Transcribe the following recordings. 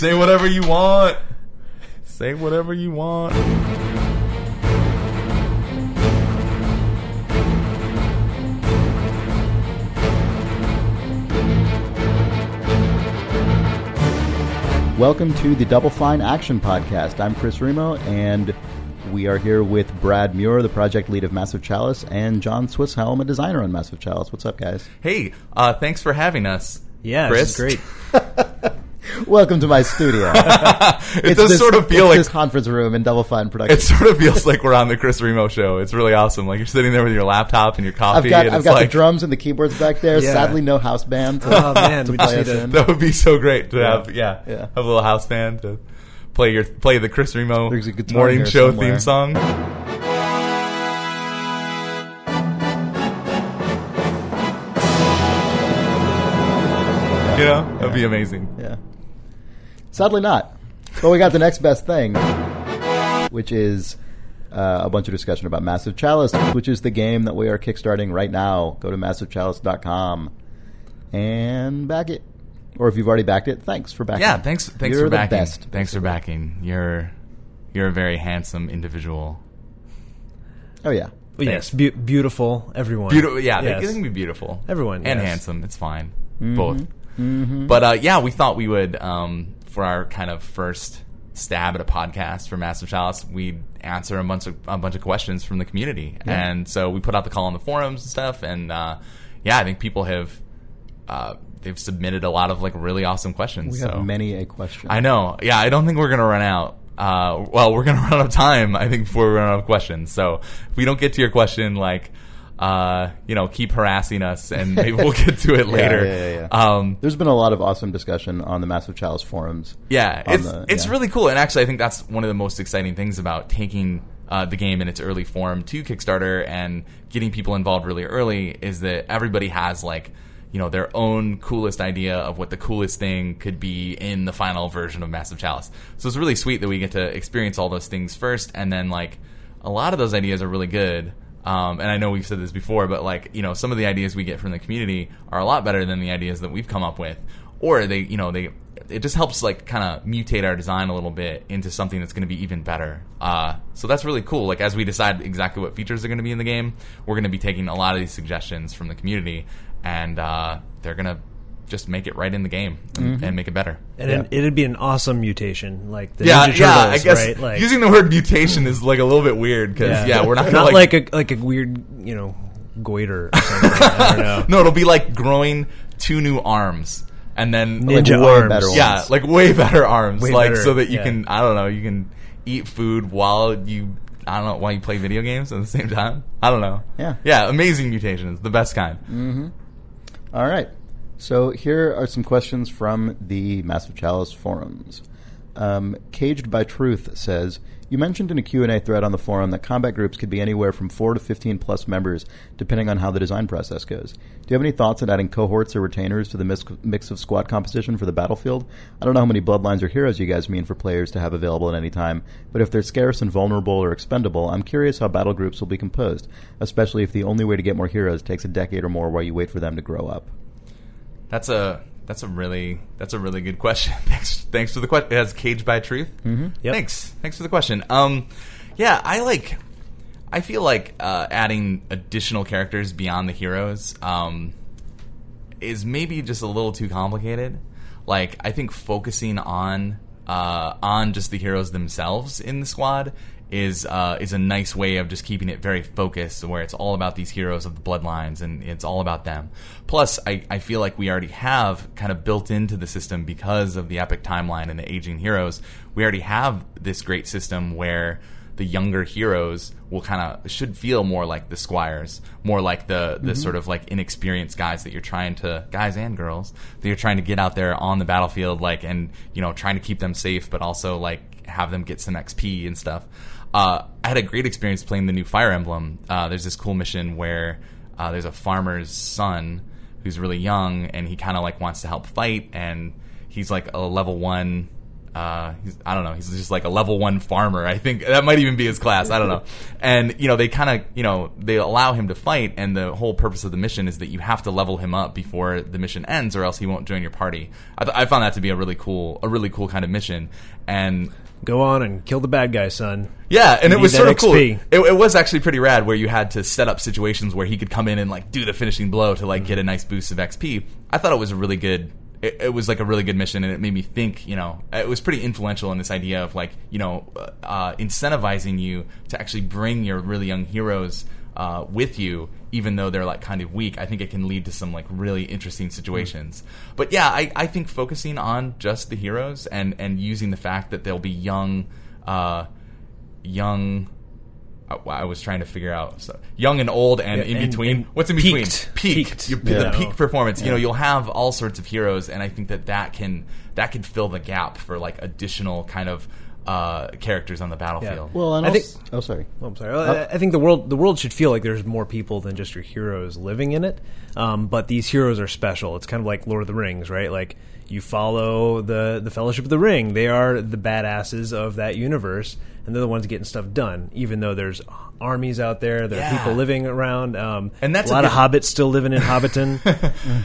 say whatever you want. Say whatever you want. Welcome to the Double Fine Action Podcast. I'm Chris Remo, and we are here with Brad Muir, the project lead of Massive Chalice, and John Swisshelm, a designer on Massive Chalice. What's up, guys? Hey, uh, thanks for having us. Yeah, Chris. this is great. Welcome to my studio. It does this- sort of feel it's like this conference room in Double Fine Production. it sort of feels like we're on the Chris Remo show. It's really awesome. Like you're sitting there with your laptop and your I've coffee, got and I've it's got like the drums and the keyboards back there. Yeah. Sadly, no house band. To, Oh man, to we just play need us to. in. that would be so great to Yeah. have. Yeah, Yeah. have a little house band to play your play the Chris Remo There's morning show somewhere. theme song. You know, that'd be amazing. Yeah. Sadly, not. But we got the next best thing, which is uh, a bunch of discussion about Massive Chalice, which is the game that we are kickstarting right now. Go to massivechalice.com and back it. Or if you've already backed it, thanks for backing. Yeah, thanks. Thanks You're for the backing. best. Thanks for backing. You're you're a very handsome individual. Oh yeah. Well, yes, be- beautiful. Everyone. Beautiful. Yeah, Yes. they can be beautiful. Everyone, and yes. handsome. It's fine. Both. But uh, yeah, we thought we would um, for our kind of first stab at a podcast for Massive Chalice, we'd answer a bunch of a bunch of questions from the community, and so we put out the call on the forums and stuff, and uh, yeah, I think people have uh, they've submitted a lot of like really awesome questions. We so. have many a question. I know. Yeah, I don't think we're gonna run out. Uh, well, we're gonna run out of time. I think before we run out of questions. So if we don't get to your question, like, uh, you know, keep harassing us, and maybe we'll get to it later. yeah, yeah, yeah. Um, There's been a lot of awesome discussion on the Massive Chalice forums. yeah, it's the- it's really cool, and actually, I think that's one of the most exciting things about taking uh, the game in its early form to Kickstarter and getting people involved really early is that everybody has like you know their own coolest idea of what the coolest thing could be in the final version of Massive Chalice. So it's really sweet that we get to experience all those things first, and then like a lot of those ideas are really good. Um, and I know we've said this before, but like you know, some of the ideas we get from the community are a lot better than the ideas that we've come up with, or they, you know, they it just helps like kind of mutate our design a little bit into something that's going to be even better. Uh, so that's really cool. Like as we decide exactly what features are going to be in the game, we're going to be taking a lot of these suggestions from the community, and uh, they're going to just make it right in the game and, and make it better. And Yeah. it, it'd be an awesome mutation, like the Yeah, Ninja yeah. I guess right? Like, using the word mutation is like a little bit weird because yeah. we're not gonna not like, like, a like a weird, you know, goiter or something. I don't know. no, it'll be like growing two new arms and then like, Ninja way arms. better ones. Yeah, like way better arms, Way like better, so that you yeah. can I don't know, you can eat food while you I don't know while you play video games at the same time. I don't know. Yeah. yeah, amazing mutations, the best kind. Mm. All right. So here are some questions from the Massive Chalice forums. Um, Caged by Truth says, "You mentioned in a Q&A thread on the forum that combat groups could be anywhere from 4 to 15 plus members depending on how the design process goes. Do you have any thoughts on adding cohorts or retainers to the mix, mix of squad composition for the battlefield? I don't know how many bloodlines or heroes you guys mean for players to have available at any time, but if they're scarce and vulnerable or expendable, I'm curious how battle groups will be composed, especially if the only way to get more heroes takes a decade or more while you wait for them to grow up." That's a that's a really that's a really good question. thanks thanks for the question. It has caged by truth. Mm-hmm. Yep. Thanks thanks for the question. Um, yeah, I like. I feel like uh, adding additional characters beyond the heroes um, is maybe just a little too complicated. Like I think focusing on uh, on just the heroes themselves in the squad is uh, is a nice way of just keeping it very focused, where it's all about these heroes of the bloodlines and it's all about them. Plus, I, I feel like we already have kind of built into the system because of the epic timeline and the aging heroes. We already have this great system where the younger heroes will kind of should feel more like the squires, more like the the sort of like inexperienced guys that you're trying to guys and girls that you're trying to get out there on the battlefield, like and you know trying to keep them safe, but also like have them get some XP and stuff. Uh, I had a great experience playing the new Fire Emblem. Uh, there's this cool mission where uh, there's a farmer's son who's really young and he kind of like wants to help fight and he's like a level one uh, he's, I don't know. He's just like a level one farmer. I think that might even be his class. I don't know. And you know, they kind of, you know, they allow him to fight, and the whole purpose of the mission is that you have to level him up before the mission ends, or else he won't join your party. I, th- I found that to be a really cool, a really cool kind of mission. And Go on and kill the bad guy, son. yeah, and You it was sort of cool. It, it was actually pretty rad where you had to set up situations where he could come in and like do the finishing blow to like get a nice boost of XP. I thought it was a really good. It, it was like a really good mission, and it made me think. You know, it was pretty influential in this idea of like you know uh, incentivizing you to actually bring your really young heroes uh, with you, even though they're like kind of weak. I think it can lead to some like really interesting situations. But yeah, I, I think focusing on just the heroes and and using the fact that they'll be young. Uh, young. I- I was trying to figure out so, young and old and Yeah, in between. and What's in between? peaked. Peak. Peaked. Your- Yeah. The peak performance. You know, you'll have all sorts of heroes, and I think that that can that can fill the gap for like additional kind of uh, characters on the battlefield. Well, and I also, think- oh, sorry. Oh, I'm sorry. I I think the world the world should feel like there's more people than just your heroes living in it. Um, but these heroes are special. It's kind of like Lord of the Rings, right? Like you follow the the Fellowship of the Ring. They are the badasses of that universe, and they're the ones getting stuff done. Even though there's armies out there, there are people living around, um, And that's a a lot of hobbits still living in Hobbiton.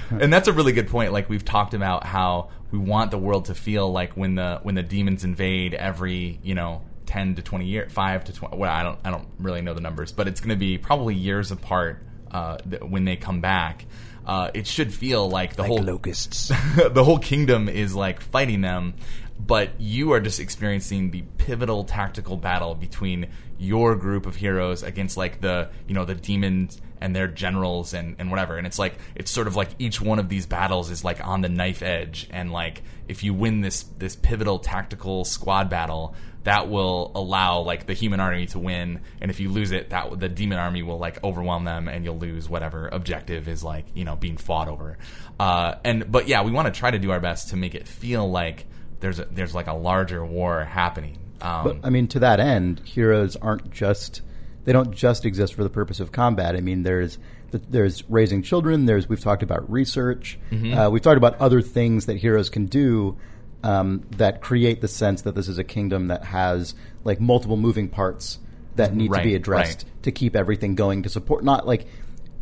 and that's a really good point. Like we've talked about how we want the world to feel like when the when the demons invade every you know ten to twenty year, five to twenty. Well, I don't I don't really know the numbers, but it's going to be probably years apart uh, th- when they come back. Uh, it should feel like the like whole locusts. the whole kingdom is like fighting them, but you are just experiencing the pivotal tactical battle between your group of heroes against like the you know the demons and their generals and, and whatever. And it's like it's sort of like each one of these battles is like on the knife edge. And like if you win this this pivotal tactical squad battle, that will allow like the human army to win. And if you lose it that the demon army will like overwhelm them and you'll lose whatever objective is like you know being fought over. Uh, and but yeah we want to try to do our best to make it feel like there's a, there's like a larger war happening um, But I mean, to that end, heroes aren't just they don't just exist for the purpose of combat. I mean, there's there's raising children. There's we've talked about research. Uh, we've talked about other things that heroes can do um, that create the sense that this is a kingdom that has like multiple moving parts that need to be addressed right. to keep everything going to support not like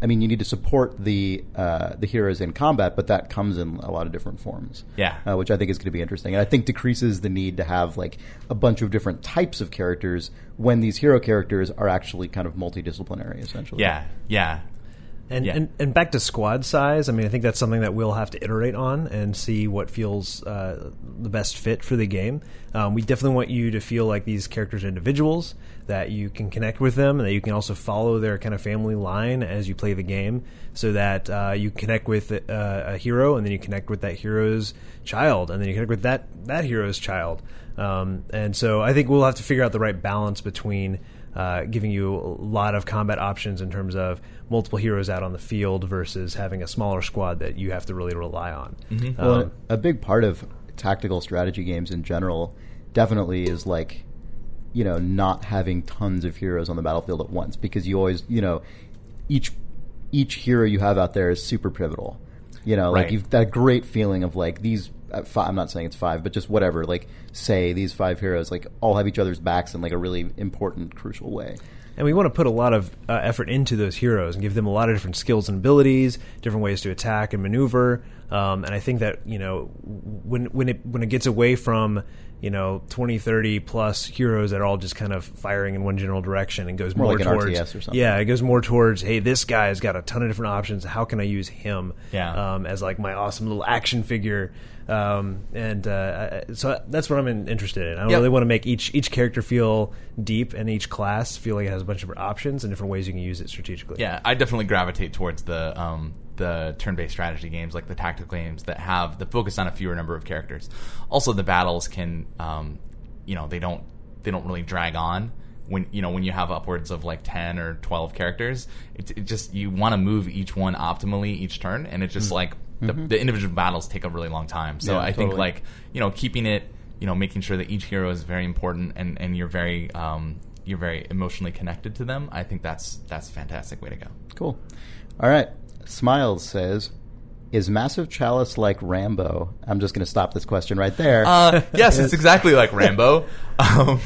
I mean you need to support the uh, the heroes in combat, but that comes in a lot of different forms. Yeah. uh, which I think is going to be interesting, and I think decreases the need to have like a bunch of different types of characters when these hero characters are actually kind of multidisciplinary, essentially. yeah yeah And, Yeah. and and back to squad size. I mean, I think that's something that we'll have to iterate on and see what feels uh, the best fit for the game. Um, we definitely want you to feel like these characters are individuals, that you can connect with them, and that you can also follow their kind of family line as you play the game, so that uh, you connect with uh, a hero, and then you connect with that hero's child, and then you connect with that that hero's child. Um, and so I think we'll have to figure out the right balance between uh, giving you a lot of combat options in terms of multiple heroes out on the field versus having a smaller squad that you have to really rely on. Well, Um, a big part of tactical strategy games in general definitely is like, you know, not having tons of heroes on the battlefield at once because you always, you know, each each hero you have out there is super pivotal. You know, like you've that great feeling of like these. Uh, five, I'm not saying it's five, but just whatever. Like, say these five heroes like all have each other's backs in like a really important, crucial way. And we want to put a lot of uh, effort into those heroes and give them a lot of different skills and abilities, different ways to attack and maneuver. Um, and I think that you know when when it when it gets away from you know 20, 30 plus heroes that are all just kind of firing in one general direction and goes More more, like an towards RTS or something. yeah, it goes more towards hey this guy's got a ton of different options. How can I use him? Yeah. um, as like my awesome little action figure. Um, and uh, so that's what I'm in, interested in. I Yep. really want to make each each character feel deep and each class feel like it has a bunch of options and different ways you can use it strategically. Yeah, I definitely gravitate towards the um, the turn-based strategy games, like the tactical games that have the focus on a fewer number of characters. Also, the battles can, um, you know, they don't they don't really drag on when you know when you have upwards of like ten or twelve characters. It, it just you want to move each one optimally each turn, and it's just like the, the individual battles take a really long time. So Yeah, I think like you know keeping it you know making sure that each hero is very important and and you're very um, you're very emotionally connected to them. I think that's that's a fantastic way to go. Cool. All right. Smiles says, Is Massive Chalice like Rambo? I'm just going to stop this question right there. Uh, yes, it's exactly like Rambo. Um,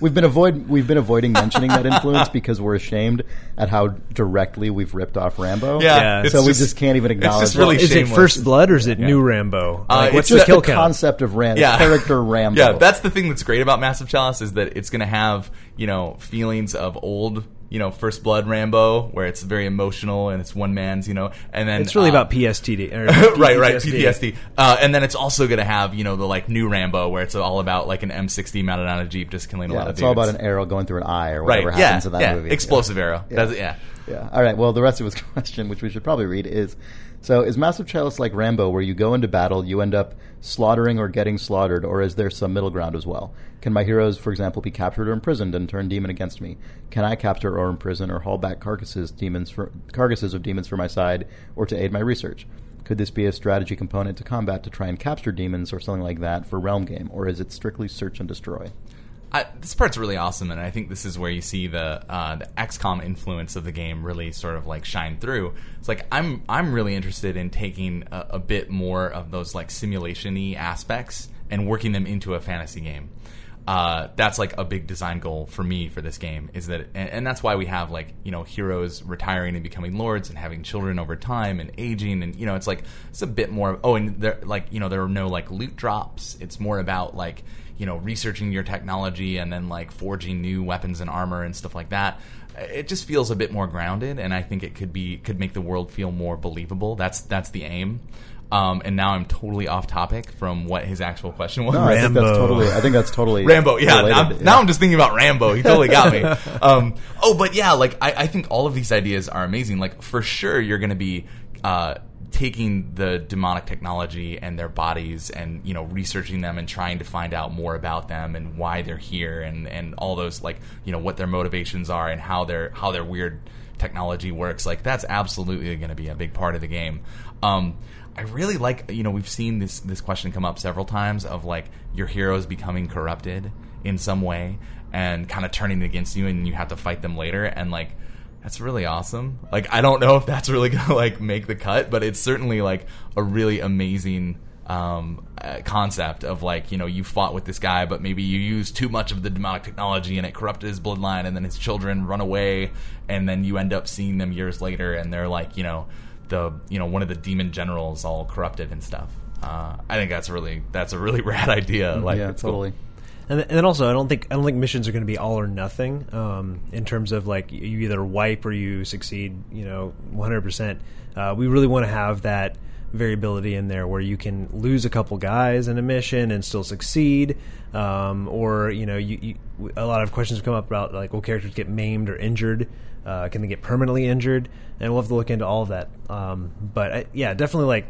We've been avoid we've been avoiding mentioning that influence because we're ashamed at how directly we've ripped off Rambo. yeah, Yeah. so we just can't even it's acknowledge. just really it. Is it. First Blood or is it New Rambo? Uh, Like, it's what's just the kill the count? concept of Rambo? Yeah. character Rambo. Yeah, that's the thing that's great about Massive Chalice is that it's going to have you know feelings of old you know First Blood Rambo, where it's very emotional and it's one man's you know, and then It's really uh, about PSTD. Or right, right, PTSD. PTSD, uh, and then it's also going to have you know the like new Rambo, where it's all about like an M60 mounted on a jeep just killing a lot of people. It's dudes. all about an arrow going through an eye or right, whatever yeah, happens in that yeah, movie. explosive arrow. Yeah. That's, yeah. Yeah. All right. Well, the rest of his question, which we should probably read, is so: Is Massive Chalice like Rambo, where you go into battle, you end up slaughtering or getting slaughtered, or is there some middle ground as well? Can my heroes, for example, be captured or imprisoned and turn demon against me? Can I capture or imprison or haul back carcasses, demons for carcasses of demons for my side, or to aid my research? Could this be a strategy component to combat to try and capture demons or something like that for realm game, or is it strictly search and destroy? I, this part's really awesome, and I think this is where you see the uh, the XCOM influence of the game really sort of like shine through. It's like I'm I'm really interested in taking a, a bit more of those like simulation-y aspects and working them into a fantasy game. Uh, that's like a big design goal for me for this game is that, and, and that's why we have like you know heroes retiring and becoming lords and having children over time and aging and you know it's like it's a bit more. Oh, and there like you know there are no like loot drops. It's more about like you know researching your technology and then like forging new weapons and armor and stuff like that it just feels a bit more grounded and i think it could be could make the world feel more believable that's that's the aim um, and now i'm totally off topic from what his actual question was No, I think that's totally. I think that's totally Rambo, yeah. I'm- yeah. Now I'm just thinking about Rambo. He totally got me. um, oh, but yeah, like I, I think all of these ideas are amazing. Like for sure, you're going to be uh, taking the demonic technology and their bodies, and you know, researching them and trying to find out more about them and why they're here, and and all those like you know what their motivations are and how their how their weird technology works. Like that's absolutely going to be a big part of the game. Um, I really like you know we've seen this this question come up several times of like your heroes becoming corrupted in some way and kind of turning against you and you have to fight them later and like that's really awesome. Like I don't know if that's really gonna like make the cut, but it's certainly like a really amazing um, uh, concept of like you know you fought with this guy, but maybe you used too much of the demonic technology and it corrupted his bloodline, and then his children run away, and then you end up seeing them years later, and they're like you know the you know one of the demon generals all corrupted and stuff. Uh, I think that's really that's a really rad idea. Like yeah, totally. cool. And, and then also, I don't think I don't think missions are going to be all or nothing um, in terms of like you either wipe or you succeed. You know, one hundred percent. We really want to have that variability in there where you can lose a couple guys in a mission and still succeed. Um, or you know, you, you, a lot of questions come up about like, will characters get maimed or injured? Uh, can they get permanently injured? And we'll have to look into all of that. Um, but uh, yeah, definitely like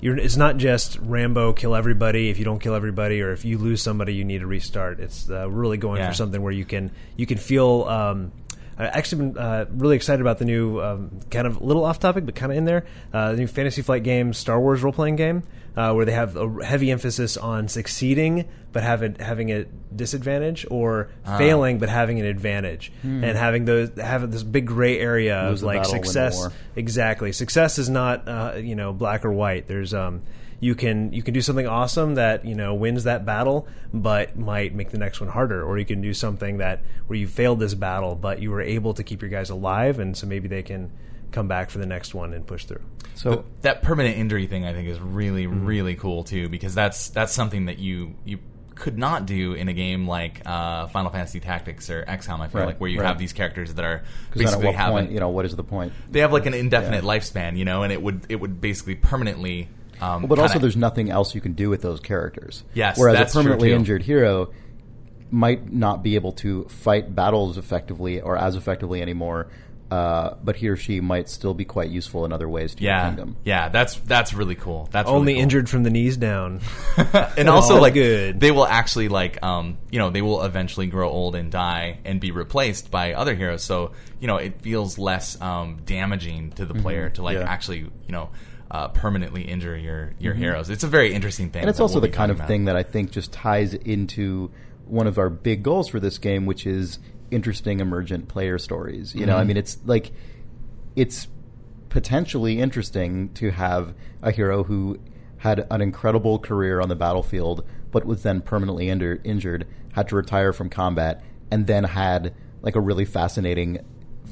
you're, it's not just Rambo kill everybody. If you don't kill everybody, or if you lose somebody, you need to restart. It's uh, really going Yeah. for something where you can you can feel. Um, I actually been uh, really excited about the new um, kind of little off topic, but kind of in there. Uh, the new Fantasy Flight game, Star Wars role playing game, uh, where they have a heavy emphasis on succeeding but having having a disadvantage, or Ah. failing but having an advantage, and having those having this big gray area Hmm. Lose of like battle, success. Exactly. Success is not uh, you know black or white. There's um you can you can do something awesome that you know wins that battle, but might make the next one harder. Or you can do something that where you failed this battle, but you were able to keep your guys alive, and so maybe they can come back for the next one and push through. So But that permanent injury thing I think is really Mm-hmm. really cool too because that's that's something that you you could not do in a game like uh, Final Fantasy Tactics or XCOM. I feel Right, like where you right. have these characters that are because then at basically what having point, you know, what is the point? they have like an indefinite lifespan, you know, and it would it would basically permanently. Um, Well, but also, there's nothing else you can do with those characters. Yes, Whereas that's a permanently injured hero might not be able to fight battles effectively or as effectively anymore, uh, but he or she might still be quite useful in other ways to your yeah kingdom. yeah that's that's really cool. That's Only really cool. injured from the knees down. and also like good. they will actually like um you know they will eventually grow old and die and be replaced by other heroes so you know it feels less um damaging to the player to like Mm-hmm. Yeah. actually you know uh, permanently injure your your heroes it's a very interesting thing Mm-hmm. And it's also we'll the kind of about. thing that I think just ties into one of our big goals for this game, which is interesting emergent player stories. You know, Mm-hmm. I mean, it's like it's potentially interesting to have a hero who had an incredible career on the battlefield, but was then permanently injured, injured, had to retire from combat, and then had like a really fascinating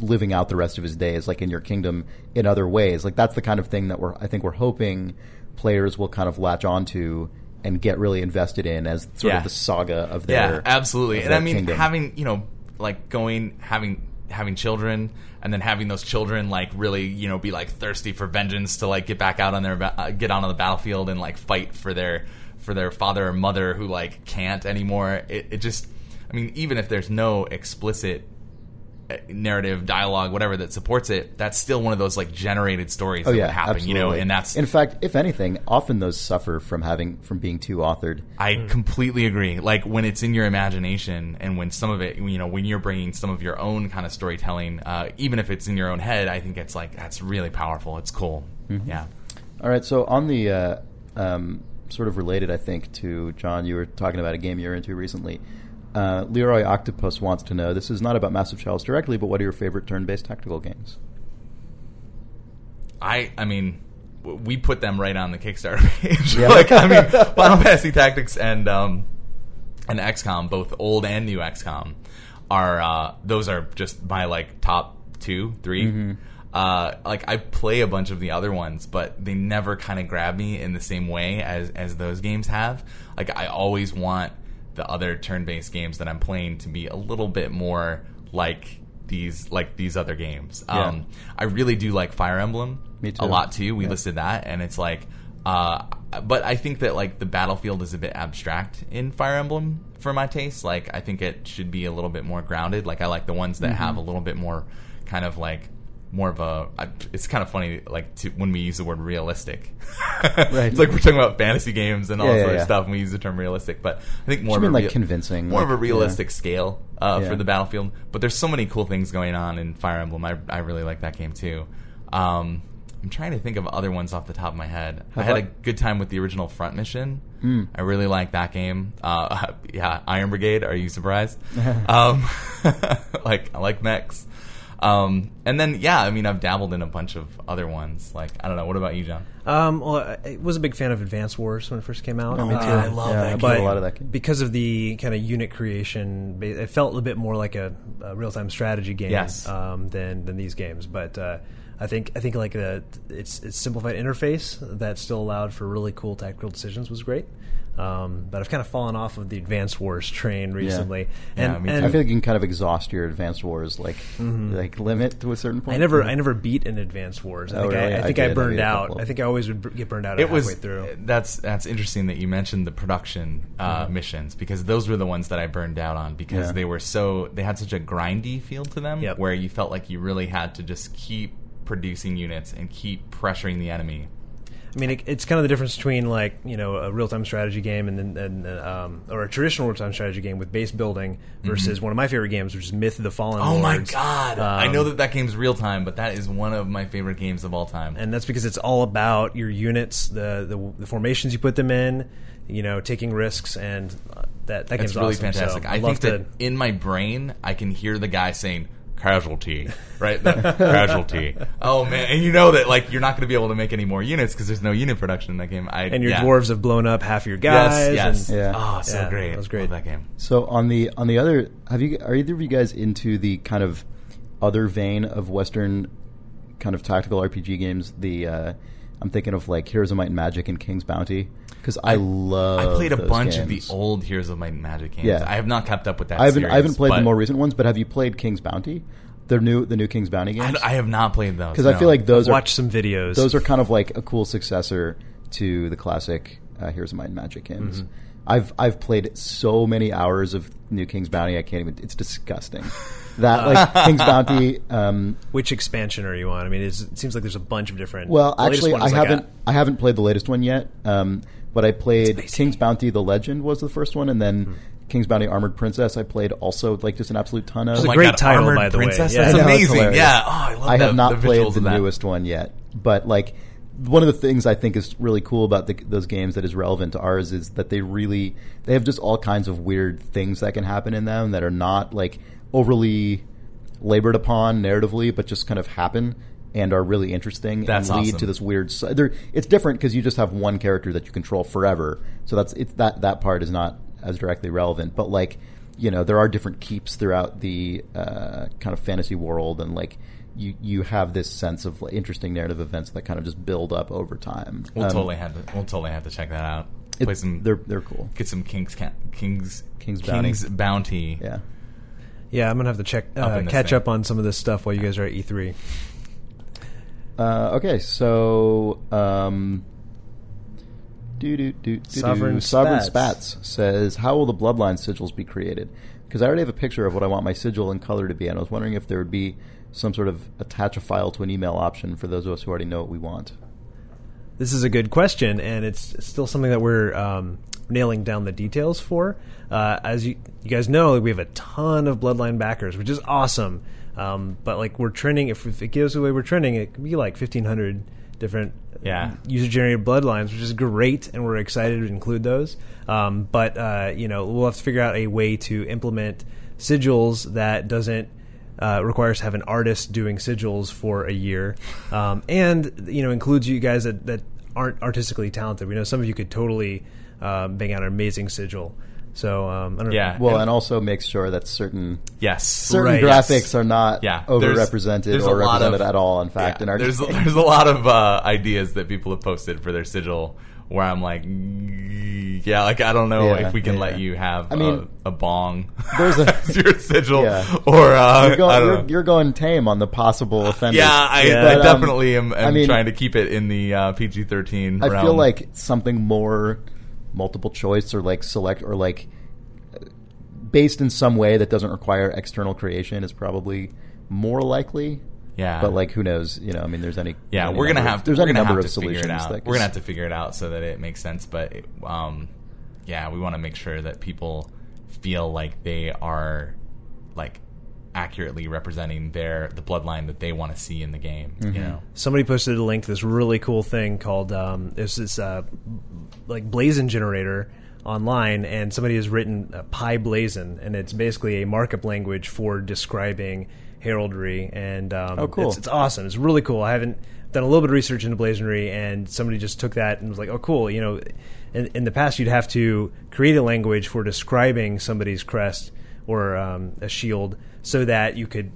living out the rest of his days, like in your kingdom, in other ways. Like that's the kind of thing that we're I think we're hoping players will kind of latch onto and get really invested in as sort Yeah. of the saga of their yeah, absolutely. of And I mean, kingdom. having you know, like going having having children and then having those children like really you know be like thirsty for vengeance to like get back out on their uh, get out on the battlefield and like fight for their for their father or mother who like can't anymore. It, it just, I mean, even if there's no explicit narrative dialogue whatever that supports it that's still one of those like generated stories Oh that yeah, happen absolutely. you know and that's in fact, if anything, often those suffer from having from being too authored. I completely agree. Like when it's in your imagination, and when some of it, you know, when you're bringing some of your own kind of storytelling, uh, even if it's in your own head, I think it's like that's really powerful. It's cool. Yeah. All right, so on the uh, um, sort of related, I think, to John, you were talking about a game you're into recently. Uh, Leroy Octopus wants to know this is not about Massive Chalice directly, but what are your favorite turn based tactical games? I, I mean, w- we put them right on the Kickstarter page. Yeah. like, I mean, Final Fantasy Tactics and um, and XCOM, both old and new XCOM, are uh, those are just my like top two, 3 Uh, like I play a bunch of the other ones, but they never kind of grab me in the same way as as those games have. Like I always want the other turn-based games that I'm playing to be a little bit more like these like these other games. Yeah. Um, I really do like Fire Emblem Me too. a lot too. We Yeah. listed that, and it's like, uh, but I think that like the battlefield is a bit abstract in Fire Emblem for my taste. Like, I think it should be a little bit more grounded. Like, I like the ones that Mm-hmm. have a little bit more kind of like more of a. I, it's kind of funny like to, when we use the word realistic. Right. It's like we're talking about fantasy games and all Yeah, that yeah, of yeah. stuff, and we use the term realistic. But I think more of mean a like rea- convincing, more of a like, realistic scale uh, for the battlefield. But there's so many cool things going on in Fire Emblem. I, I really like that game too. Um, I'm trying to think of other ones off the top of my head. I Have had a good time with the original Front Mission. Mm. I really like that game. Uh, yeah, Iron Brigade. Are you surprised? um, like I like mechs. Um, and then yeah, I mean I've dabbled in a bunch of other ones. Like I don't know. What about you, John? Um, well, I I was a big fan of Advance Wars when it first came out. Oh, me too. Uh, I love yeah, that game. but a lot of that game. because of the kind of unit creation, it felt a bit more like a, a real-time strategy game Yes. um, than than these games. But uh, I think I think like the its its simplified interface that still allowed for really cool tactical decisions was great. Um, but I've kind of fallen off of the Advanced Wars train recently, Yeah, and, me too. and I feel like you can kind of exhaust your Advanced Wars like like limit to a certain point. I never, I never beat an Advanced Wars. I Oh, think, really? I, I I think I. I burned beat out. I think I always would br- get burned out it halfway was through. that's that's interesting that you mentioned the production uh, missions because those were the ones that I burned out on because Yeah. they were so they had such a grindy feel to them Yep. where you felt like you really had to just keep producing units and keep pressuring the enemy. I mean, it, it's kind of the difference between like you know a real time strategy game and then and, um, or a traditional real time strategy game with base building versus one of my favorite games, which is Myth of the Fallen. Mm-hmm. Oh my Lords. god! I Um, know that that game's real time, but that is one of my favorite games of all time. and that's because it's all about your units, the the, the formations you put them in, you know, taking risks, and uh, that that game's really awesome. fantastic. So I I'd think that in my brain, I can hear the guy saying casualty, right? The casualty. Oh man, and you know that like you're not going to be able to make any more units because there's no unit production in that game. I, and your yeah. dwarves have blown up half your guys. Yes, yes. and- Yeah. Oh, so Yeah, great. that was great. Love that game. So on the on the other, have you are either of you guys into the kind of other vein of Western kind of tactical RPG games? The uh, I'm thinking of like Heroes of Might and Magic and King's Bounty because I, love. I played a those bunch of the old Heroes of Might and Magic games. Yeah. I have not kept up with that. I haven't series, I haven't played the more recent ones, but have you played King's Bounty? The new the new King's Bounty I, games? I have not played those Because I feel like those are Watch some videos. those are kind of like a cool successor to the classic uh, Heroes of Might and Magic games. Mm-hmm. I've I've played so many hours of New King's Bounty, I can't even. It's disgusting. that like King's Bounty. Um, Which expansion are you on? I mean, it seems like there's a bunch of different. well, actually, one I like haven't a- I haven't played the latest one yet. Um, but I played King's Bounty: The Legend was the first one, and then Hmm. King's Bounty: Armored Princess. I played also like just an absolute ton of. It's Oh a great God, title, Armored by the way. Yeah. That's know, amazing. Yeah. Oh, I love I have the- not the played the newest one yet, but like one of the things I think is really cool about the, those games that is relevant to ours is that they really they have just all kinds of weird things that can happen in them that are not like overly labored upon narratively, but just kind of happen. And are really interesting That's and lead awesome. to this weird. si- they're- It's different because you just have one character that you control forever. So that's it's that that part is not as directly relevant. But like you know, there are different keeps throughout the uh, kind of fantasy world, and like you you have this sense of like, interesting narrative events that kind of just build up over time. We'll Um, totally have to. We'll totally have to check that out. it- Play some. they're they're cool. get some King's Ca- King's King's Bounty. King's Bounty. Yeah. Yeah, I'm gonna have to check uh, in this catch thing. up on some of this stuff while you guys are at E E3. Uh, okay, so um, do do do do Sovereign Sovereign Spats. Spats says, "How will the Bloodline sigils be created?" Because I already have a picture of what I want my sigil and color to be, and I was wondering if there would be some sort of attach a file to an email option for those of us who already know what we want. This is a good question, and it's still something that we're um, nailing down the details for. Uh, as you, you guys know, we have a ton of Bloodline backers, which is awesome. Um, but like we're trending, if, if it goes the way we're trending, it could be like fifteen hundred different Yeah. user generated bloodlines, which is great, and we're excited to include those. Um, but uh, you know, we'll have to figure out a way to implement sigils that doesn't uh, require us to have an artist doing sigils for a year, um, and you know, includes you guys that, that aren't artistically talented. We know some of you could totally um, bang out an amazing sigil. So um, I don't Yeah. know. Well, and also makes sure that certain Yes. certain Right. graphics are not Yeah, overrepresented there's a or represented of- at all. In fact, Yeah, in our there's game. there's a lot of uh, ideas that people have posted for their sigil where I'm like, "Mm, yeah, like I don't know Yeah, if we can yeah. let you have I mean, a, a bong there's a- as your sigil Yeah. or uh, you're, I going, don't you're, know. you're going tame on the possible offenders. yeah, I, Yeah. I But, um, definitely am, am I mean- trying to keep it in the uh, PG-13. I realm. feel like something more multiple choice or like select or like based in some way that doesn't require external creation is probably more likely. yeah, But like, who knows? You know, I mean, there's any. yeah, any we're gonna number have of, there's any gonna number have of to figure solutions. it out. that We're gonna have to figure it out so that it makes sense. But it, um, yeah, we want to make sure that people feel like they are like accurately representing their the bloodline that they want to see in the game. Mm-hmm. You know, somebody posted a link to this really cool thing called um, there's this uh, like blazon generator online and somebody has written uh, pyBlazon and it's basically a markup language for describing heraldry and um, Oh, cool. it's, it's awesome it's really cool i haven't done a little bit of research into blazonry and somebody just took that and was like oh cool you know in, in the past you'd have to create a language for describing somebody's crest or um, a shield so that you could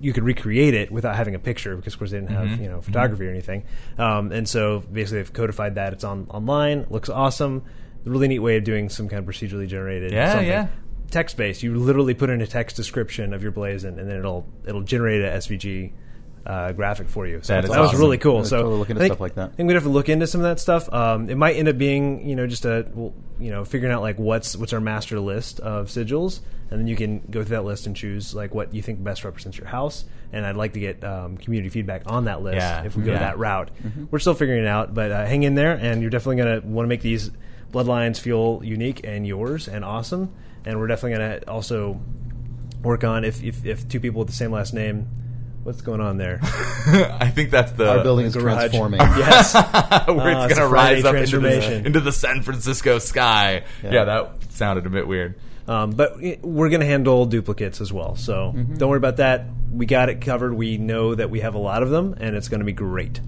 you could recreate it without having a picture because of course they didn't have Mm-hmm. you know photography or anything um, and so basically they've codified that it's on online looks awesome really neat way of doing some kind of procedurally generated Yeah, something. yeah. text based you literally put in a text description of your blazon and then it'll it'll generate a svg uh, graphic for you. So That that, is was really cool. I'm So totally looking at think, stuff like that. I think we'd have to look into some of that stuff. Um, it might end up being, you know, just a, well, you know, figuring out like what's what's our master list of sigils, and then you can go through that list and choose like what you think best represents your house. And I'd like to get um, community feedback on that list Yeah. if we go Yeah. that route. Mm-hmm. We're still figuring it out, but uh, hang in there, and you're definitely going to want to make these bloodlines feel unique and yours and awesome. And we're definitely going to also work on if, if if two people with the same last name. What's going on there? I think that's the Our building is garage. transforming. yes. where Ah, it's it's gonna rise up into the, transformation. into the San Francisco sky. Yeah. Yeah. that sounded a bit weird. Um, but i- we're going to handle duplicates as well. So don't worry about that. We got it covered. We know that we have a lot of them, and it's going to be great.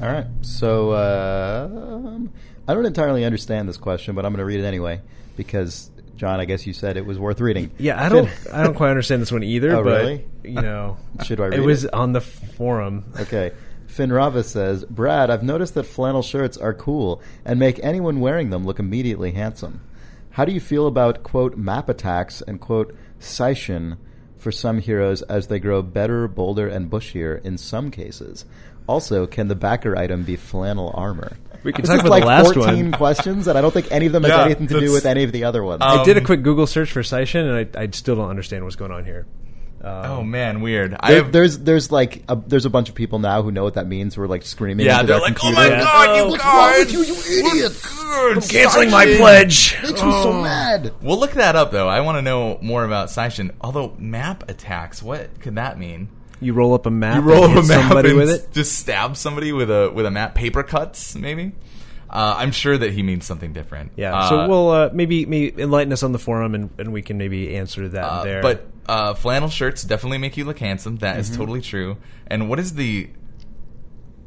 All right. So uh, I don't entirely understand this question, but I'm going to read it anyway because John, I guess you said it was worth reading. Yeah, I don't. I don't quite understand this one either. Oh, but really? you know, Should I read It was it? on the forum. Okay. Finn Rava says, Brad, I've noticed that flannel shirts are cool and make anyone wearing them look immediately handsome. How do you feel about, quote, map attacks and, quote, Seishin for some heroes as they grow better, bolder, and bushier in some cases? Also, can the backer item be flannel armor? We can talk about like the last 14 one. questions, and I don't think any of them has Yeah, anything to do with any of the other ones. I did a Um, quick Google search for Seishin, and I, I still don't understand what's going on here. Um, Oh man, weird. There- have, there's there's like a, there's a bunch of people now who know what that means who are like screaming. yeah, into they're their like, oh my Yeah. god, Oh, you what's wrong guys, with you, you idiots? I'm Canceling my pledge. Makes me so mad. We'll look that up though. I want to know more about Seishin. Although map attacks, what could that mean? You roll up a map. You roll and up a map somebody and with it. Just stab somebody with a with a map. Paper cuts, maybe. Uh, I'm sure that he means something different. Yeah. Uh, so we'll uh, maybe maybe enlighten us on the forum, and, and we can maybe answer that uh, there. But uh, flannel shirts definitely make you look handsome. That Mm-hmm. is totally true. And what is the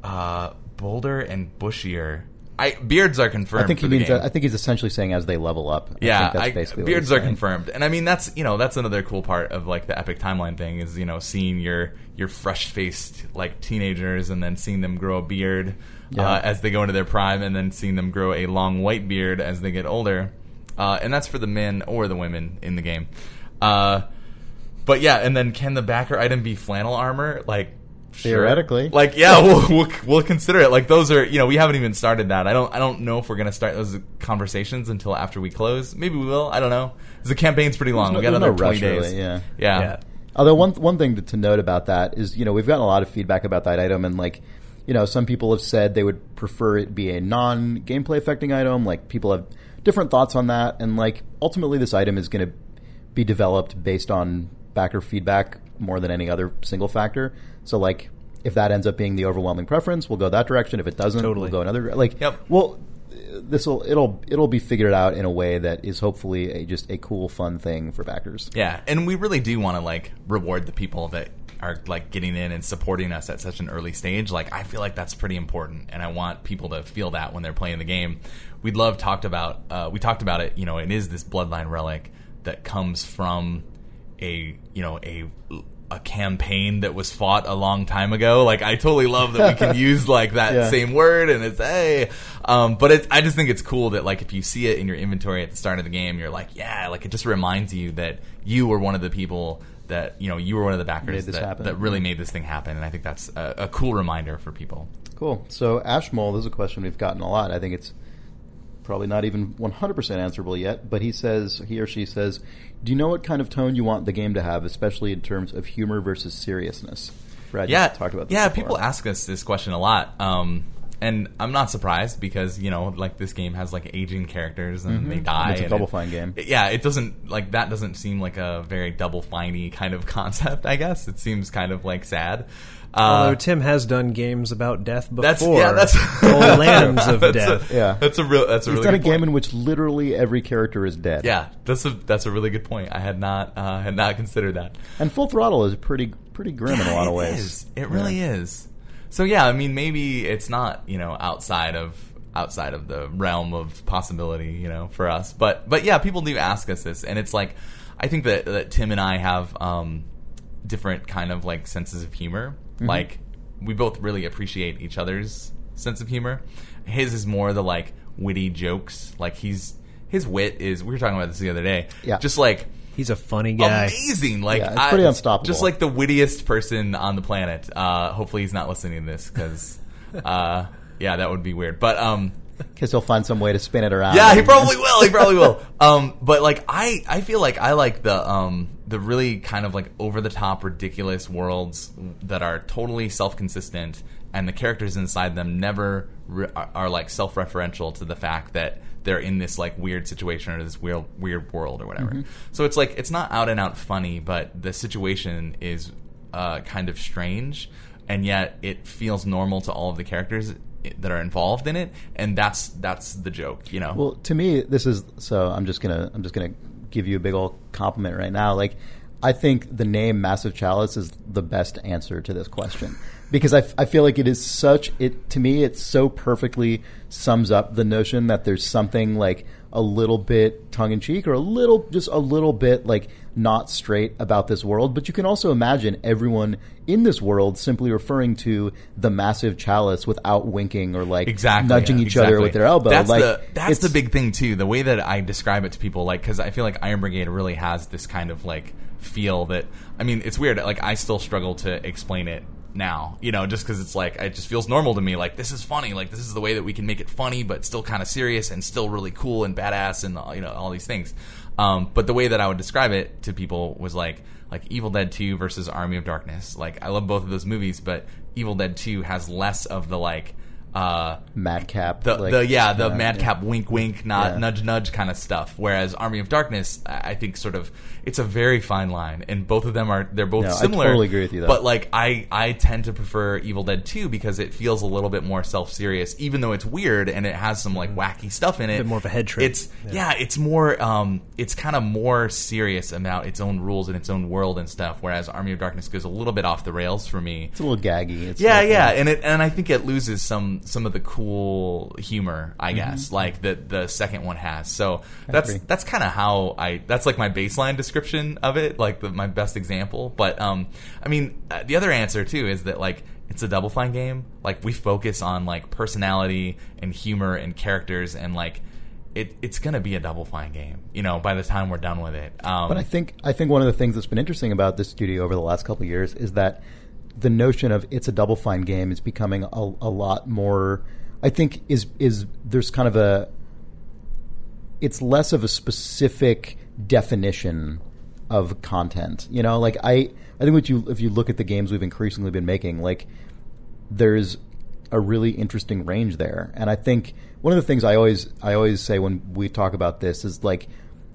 uh, bolder and bushier. I beards are confirmed. I think he means. That, I think he's essentially saying as they level up. I yeah, think that's I- beards are confirmed, and I mean that's you know that's another cool part of like the epic timeline thing is you know seeing your your fresh faced like teenagers and then seeing them grow a beard Yeah. uh, as they go into their prime, and then seeing them grow a long white beard as they get older, uh, and that's for the men or the women in the game. Uh, but yeah, and then can the backer item be flannel armor? Like sure. Theoretically. like yeah, we'll, we'll we'll consider it. Like those are you know we haven't even started that. I don't I don't know if we're gonna start those conversations until after we close. Maybe we will. I don't know. The campaign's pretty long. There's we got another no rush, twenty days. really, yeah. yeah. Yeah. Although one one thing to, to note about that is, you know, we've gotten a lot of feedback about that item, and like, you know, some people have said they would prefer it be a non gameplay affecting item. Like, people have different thoughts on that, and like, ultimately, this item is going to be developed based on backer feedback more than any other single factor. So, like, if that ends up being the overwhelming preference, we'll go that direction. If it doesn't, Totally. we'll go another. Like, Yep. well, this will it'll it'll be figured out in a way that is hopefully a, just a cool, fun thing for backers. Yeah, and we really do want to like reward the people that are like getting in and supporting us at such an early stage. Like I feel like that's pretty important, and I want people to feel that when they're playing the game. We'd love talked about. Uh, we talked about it. You know, it is this bloodline relic that comes from a you know a a campaign that was fought a long time ago. Like I totally love that we can use like that Yeah. same word and it's hey. Um, but it, I just think it's cool that like if you see it in your inventory at the start of the game, you're like, yeah, like it just reminds you that you were one of the people that you know you were one of the backers that, that really made this thing happen, and I think that's a, a cool reminder for people. Cool. So Ashmole, this is a question we've gotten a lot. I think it's probably not even 100% answerable yet, but he says, he or she says, do you know what kind of tone you want the game to have, especially in terms of humor versus seriousness? Brad, yeah, talked about this yeah. before. People ask us this question a lot, um, and I'm not surprised because you know, like this game has like aging characters and they die. Mm-hmm. It's a Double it- Fine game. Yeah, it doesn't like that. Doesn't seem like a very double finey kind of concept. I guess it seems kind of like sad. Uh, Although Tim has done games about death before. that's yeah, that's Oh, lands of that's death. A, Yeah. that's a real. That's a He's really done a good game point. in which literally every character is dead. Yeah, that's a that's a really good point. I had not uh, had not considered that. And Full Throttle is pretty pretty grim in a lot of ways. is. It really is. So yeah, I mean, maybe it's not you know outside of outside of the realm of possibility, you know, for us. But but yeah, people do ask us this, and it's like I think that that Tim and I have um, different kind of like senses of humor. Like we both really appreciate each other's sense of humor. His is more the like witty jokes. Like he's his wit is. We were talking about this the other day. Yeah. just like He's a funny guy. amazing. Like Yeah, it's pretty I- unstoppable. Just like the wittiest person on the planet. Uh, hopefully, he's not listening to this because, uh, yeah, that would be weird. But um, Because he'll find some way to spin it around. yeah, he probably will. He probably will. Um, but like I, I feel like I like the um the really kind of like over the top ridiculous worlds that are totally self consistent and the characters inside them never re- are, are like self referential to the fact that they're in this like weird situation or this weird weird world or whatever. So it's like it's not out and out funny, but the situation is uh, kind of strange, and yet it feels normal to all of the characters that are involved in it, and that's that's the joke, you know. Well, to me, this is so. I'm just gonna I'm just gonna give you a big old compliment right now. Like, I think the name Massive Chalice is the best answer to this question because I, f- I feel like it is such it to me. It so perfectly sums up the notion that there's something like a little bit tongue in cheek or a little just a little bit like not straight about this world. But you can also imagine everyone in this world simply referring to the massive chalice without winking or like exactly nudging yeah, each other with their elbow. That's like the that's the big thing too. The way that I describe it to people, like, because I feel like Iron Brigade really has this kind of like feel that. I mean, it's weird. Like, I still struggle to explain it now. You know, just because it's like it just feels normal to me. Like, this is funny. Like, this is the way that we can make it funny, but still kind of serious and still really cool and badass and you know all these things. Um, but the way that I would describe it to people was like like Evil Dead 2 versus Army of Darkness. Like I love both of those movies, but Evil Dead 2 has less of the like uh, Madcap. the, like, the yeah the uh, madcap wink wink nod, Yeah. nudge nudge kind of stuff whereas army of darkness i I think sort of it's a very fine line and both of them are they're both No, I similar totally agree with you, though. but like i i tend to prefer evil dead 2 because it feels a little bit more self-serious even though it's weird and it has some like wacky stuff in it bit more of a head trip. it's yeah, it's more um it's kind of more serious about its own rules and its own world and stuff whereas army of darkness goes a little bit off the rails for me It's a little gaggy. It's yeah, like, yeah, and it and I think it loses some some of the cool humor, I guess, like that the second one has. So that's agree. that's kind of how I that's like my baseline description of it, like the, my best example. But um, I mean, uh, the other answer too is that like it's a Double Fine game. Like we focus on like personality and humor and characters and like. It, it's gonna be a Double Fine game, you know. By the time we're done with it, um, But I think I think one of the things that's been interesting about this studio over the last couple of years is that the notion of it's a double fine game is becoming a, a lot more. I think is is there's kind of a it's less of a specific definition of content. You know, like I I think what you if you look at the games we've increasingly been making, like there's a really interesting range there. And I think one of the things I always I always say when we talk about this is like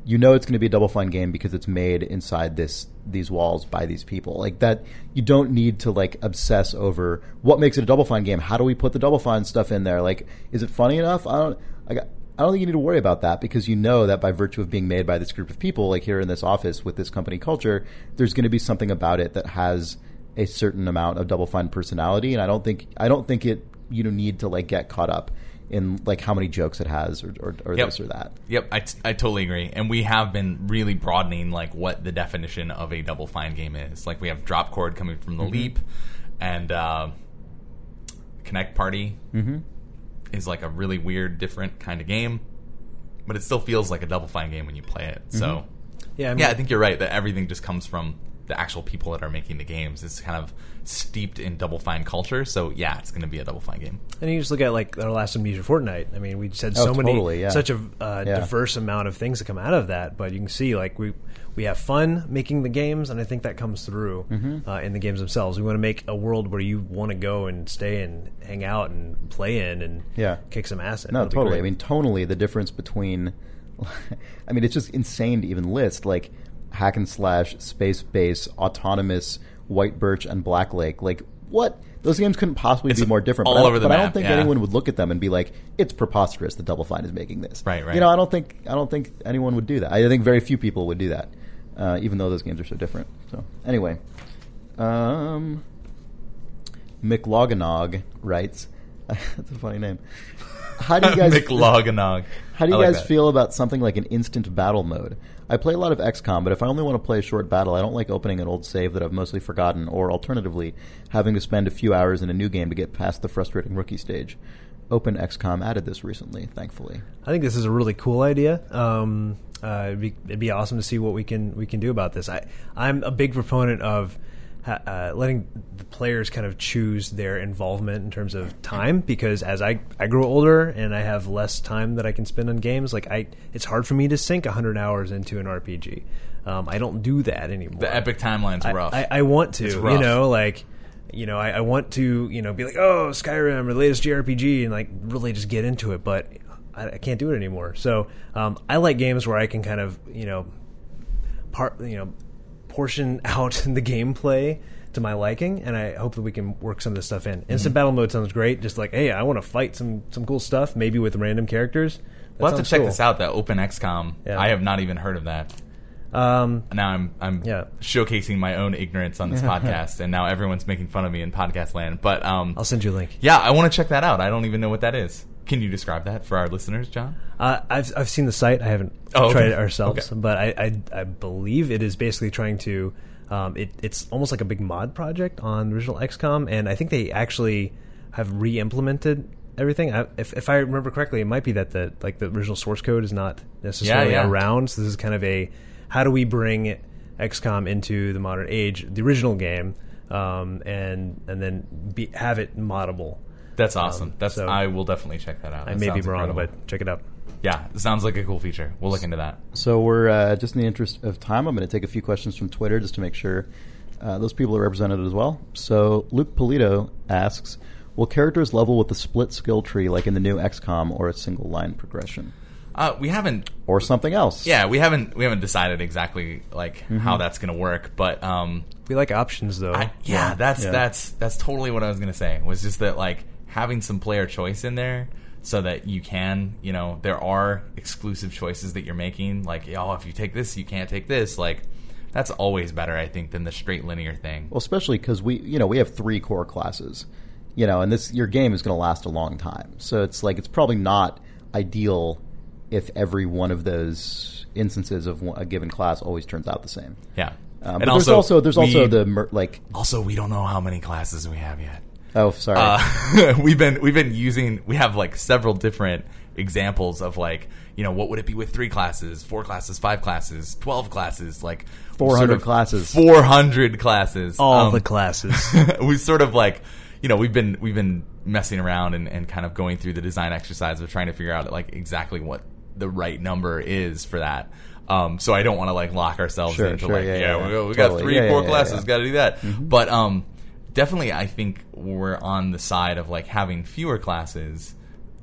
you know it's going to be a double fine game because it's made inside this these walls by these people. Like that you don't need to like obsess over what makes it a double fine game. How do we put the double fine stuff in there? Like is it funny enough? I don't I got I don't think you need to worry about that because you know that by virtue of being made by this group of people, like here in this office with this company culture, there's going to be something about it that has a certain amount of double fine personality, and I don't think I don't think it you don't need to like get caught up in like how many jokes it has or or, or Yep. this or that. Yep, I, t- I totally agree. And we have been really broadening like what the definition of a double fine game is. Like we have Dropchord coming from Mm-hmm. the leap, and uh, Kinect Party Mm-hmm. is like a really weird, different kind of game, but it still feels like a double fine game when you play it. So Mm-hmm. Yeah, I mean, yeah, I think you're right that everything just comes from the actual people that are making the games. It's kind of steeped in double fine culture. So yeah, it's going to be a double fine game. And you just look at like our last Amnesia Fortnight. I mean, we just had Oh, so many, yeah. such a uh, Yeah. diverse amount of things that come out of that. But you can see like we we have fun making the games, and I think that comes through Mm-hmm. uh, in the games themselves. We want to make a world where you want to go and stay and hang out and play in and Yeah. kick some ass in. No, It'll totally. I mean, tonally, the difference between, I mean, it's just insane to even list like hack and slash, Spacebase, autonomous, White Birch, and Black Lake. Like, what? Those games couldn't possibly It's be more different. all but I don't- over the but I don't think yeah. anyone would look at them and be like, "It's preposterous that Double Fine is making this." Right, right. You know, I don't think I don't think anyone would do that. I think very few people would do that, uh, even though those games are so different. So, anyway, um, McLoganog writes. That's a funny name. How do you guys McLoganog. how do you like guys that. feel about something like an instant battle mode? I play a lot of XCOM, but if I only want to play a short battle, I don't like opening an old save that I've mostly forgotten, or alternatively, having to spend a few hours in a new game to get past the frustrating rookie stage. OpenXcom added this recently, thankfully. I think this is a really cool idea. Um, uh, it'd, be, it'd be awesome to see what we can we can do about this. I I'm a big proponent of uh, letting the players kind of choose their involvement in terms of time because as I I grow older and I have less time that I can spend on games, like I it's hard for me to sink 100 hours into an RPG. Um, I don't do that anymore. The epic timeline's I, rough. I, I want to, you know, like, you know, I, I want to, you know, be like, oh, Skyrim or the latest JRPG, and like really just get into it, but I, I can't do it anymore. So um, I like games where I can kind of, you know, part, you know, portion out the gameplay to my liking, and I hope that we can work some of this stuff in. Mm-hmm. Instant battle mode sounds great. Just like, hey, I want to fight some some cool stuff, maybe with random characters. That we'll have to check cool. this out. That OpenXcom. Yeah. I have not even heard of that. Um, Now I'm I'm Yeah. showcasing my own ignorance on this podcast, and now everyone's making fun of me in podcast land. But um, I'll send you a link. yeah, I want to check that out. I don't even know what that is. Can you describe that for our listeners, John? Uh, I've I've seen the site. I haven't Oh, okay. tried it ourselves, Okay. but I, I I believe it is basically trying to. Um, it, it's almost like a big mod project on original XCOM, and I think they actually have re-implemented everything. I, if if I remember correctly, it might be that the like the original source code is not necessarily yeah. around. So this is kind of a how do we bring XCOM into the modern age, the original game, um, and and then be, have it moddable. That's awesome. Um, That's so- I will definitely check that out. I That may be sounds wrong, incredible. but check it out. yeah, it sounds like a cool feature. We'll look into that. So we're uh, just in the interest of time. I'm going to take a few questions from Twitter just to make sure uh, those people are represented as well. So Luke Polito asks, Will characters level with a split skill tree like in the new XCOM or a single line progression? Uh, we haven't Or something else? Yeah, we haven't we haven't decided exactly like how that's going to work, but um, We like options though. I, yeah, that's Yeah. that's that's totally what I was going to say. Was just that like having some player choice in there so that you can, you know, there are exclusive choices that you're making. Like, oh, if you take this, you can't take this. Like, that's always better, I think, than the straight linear thing. Well, especially because we, you know, we have three core classes, you know, and this your game is going to last a long time. So it's like it's probably not ideal if every one of those instances of a given class always turns out the same. Yeah, Um, but there's also there's also we- the mer- like also we don't know how many classes we have yet. Oh sorry uh, we've been we've been using we have like several different examples of like you know what would it be with three classes four classes five classes 12 classes like 400 classes. 400 classes All Um, the classes. we sort of like you know we've been we've been messing around and, and kind of going through the design exercise of trying to figure out like exactly what the right number is for that um, so I don't want to like lock ourselves Sure, into sure, like yeah, yeah, yeah, we, yeah. we got three Yeah, yeah, core yeah, classes. Mm-hmm. got to do that but um definitely I think we're on the side of like having fewer classes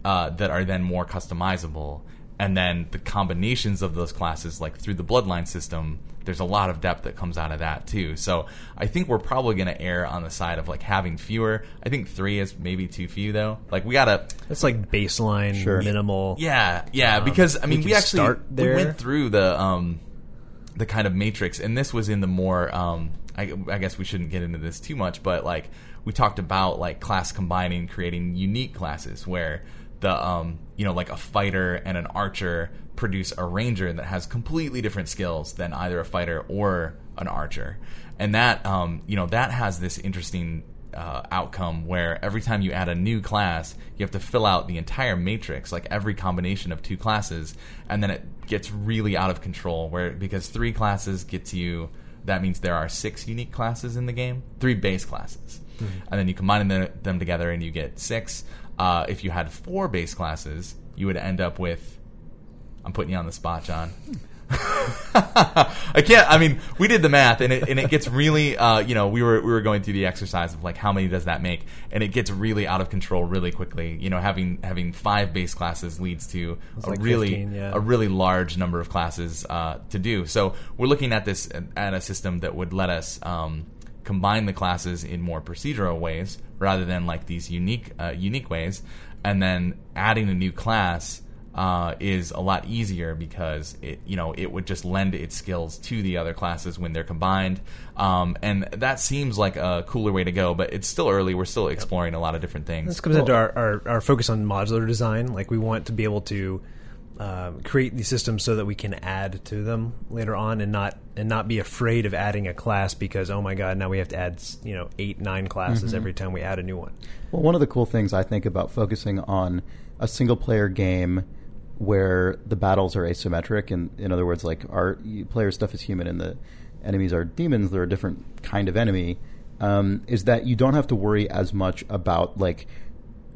uh, that are then more customizable. And then the combinations of those classes like through the bloodline system there's a lot of depth that comes out of that too. So i think we're probably going to err on the side of like having fewer. I think three is maybe too few though. Like we gotta That's like baseline, Sure. minimal. yeah yeah because i mean we, can actually start we went through the um the kind of matrix and this was in the more um I, I guess we shouldn't get into this too much but like we talked about like class combining creating unique classes where the um you know like a fighter and an archer produce a ranger that has completely different skills than either a fighter or an archer and that um you know that has this interesting uh, outcome where every time you add a new class, you have to fill out the entire matrix, like every combination of two classes, and then it gets really out of control. Where because three classes gets you, that means there are six unique classes in the game, three base classes, and then you combine them, them together and you get six. Uh, if you had four base classes, you would end up with. I'm putting you on the spot, John. I can't. I mean, we did the math, and it and it gets really. Uh, you know, we were we were going through the exercise of like how many does that make, and it gets really out of control really quickly. You know, having having five base classes leads to a like really 15, yeah. a really large number of classes uh, to do. So we're looking at this at a system that would let us. Um, combine the classes in more procedural ways rather than like these unique uh, unique ways and then adding a new class uh, is a lot easier because it you know it would just lend its skills to the other classes when they're combined. Um, and that seems like a cooler way to go but it's still early. We're still exploring a lot of different things. This comes into our, our, our focus on modular design. Like we want to be able to um, create these systems so that we can add to them later on, and not and not be afraid of adding a class because oh my god, now we have to add you know eight nine classes every time we add a new one. Well, one of the cool things I think about focusing on a single player game where the battles are asymmetric, and in other words, like our player stuff is human and the enemies are demons, they're a different kind of enemy, um, is that you don't have to worry as much about like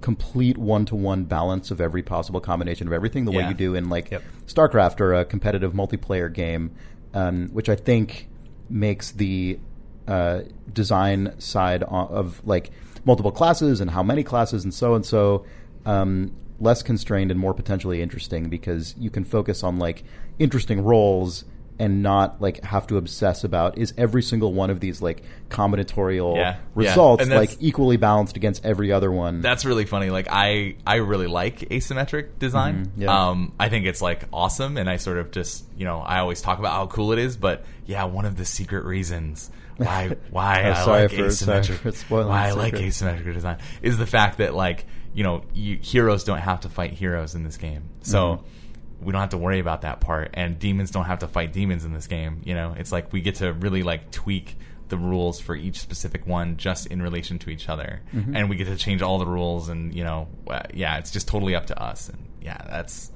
complete one to one balance of every possible combination of everything the way you do in like Yep. StarCraft or a competitive multiplayer game, um, which I think makes the uh, design side o- of like multiple classes and how many classes and so and so um, less constrained and more potentially interesting because you can focus on like interesting roles and not like have to obsess about is every single one of these like combinatorial Yeah, yeah. results that's- like equally balanced against every other one. That's really funny. Like I, I really like asymmetric design. Mhm, yeah. Um, I think it's like awesome, and I sort of just, you know, I always talk about how cool it is. But yeah, one of the secret reasons why why Oh, I like for- asymmetric, why I like asymmetric design is the fact that like you know you, heroes don't have to fight heroes in this game, so. Mm-hmm. We don't have to worry about that part, and demons don't have to fight demons in this game. You know, it's like we get to really like tweak the rules for each specific one just in relation to each other, Mm-hmm. and we get to change all the rules. And you know, uh, yeah, it's just totally up to us. And yeah, that's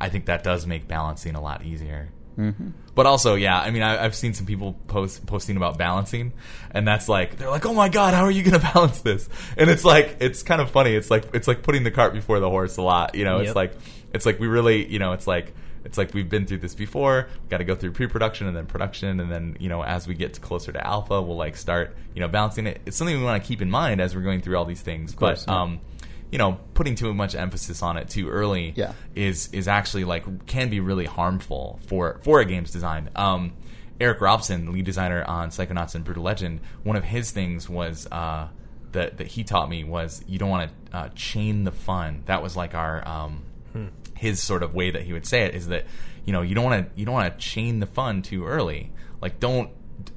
I think that does make balancing a lot easier. Mm-hmm. But also, yeah, I mean, I, I've seen some people post posting about balancing, and that's like they're like, "Oh my god, how are you going to balance this?" And it's like it's kind of funny. It's like it's like putting the cart before the horse a lot. You know, it's like it's like we really, you know, it's like it's like we've been through this before. We've got to go through pre-production and then production, and then you know as we get closer to alpha, we'll like start you know balancing it. It's something we want to keep in mind as we're going through all these things. course, but yeah. um, you know, putting too much emphasis on it too early Yeah. is is actually like can be really harmful for for a game's design. Um, Erik Robson, lead designer on Psychonauts and Brutal Legend, one of his things was uh, that that he taught me was you don't want to uh, chain the fun. That was like our um, his sort of way that he would say it is that you know you don't want to you don't want to chain the fun too early. Like don't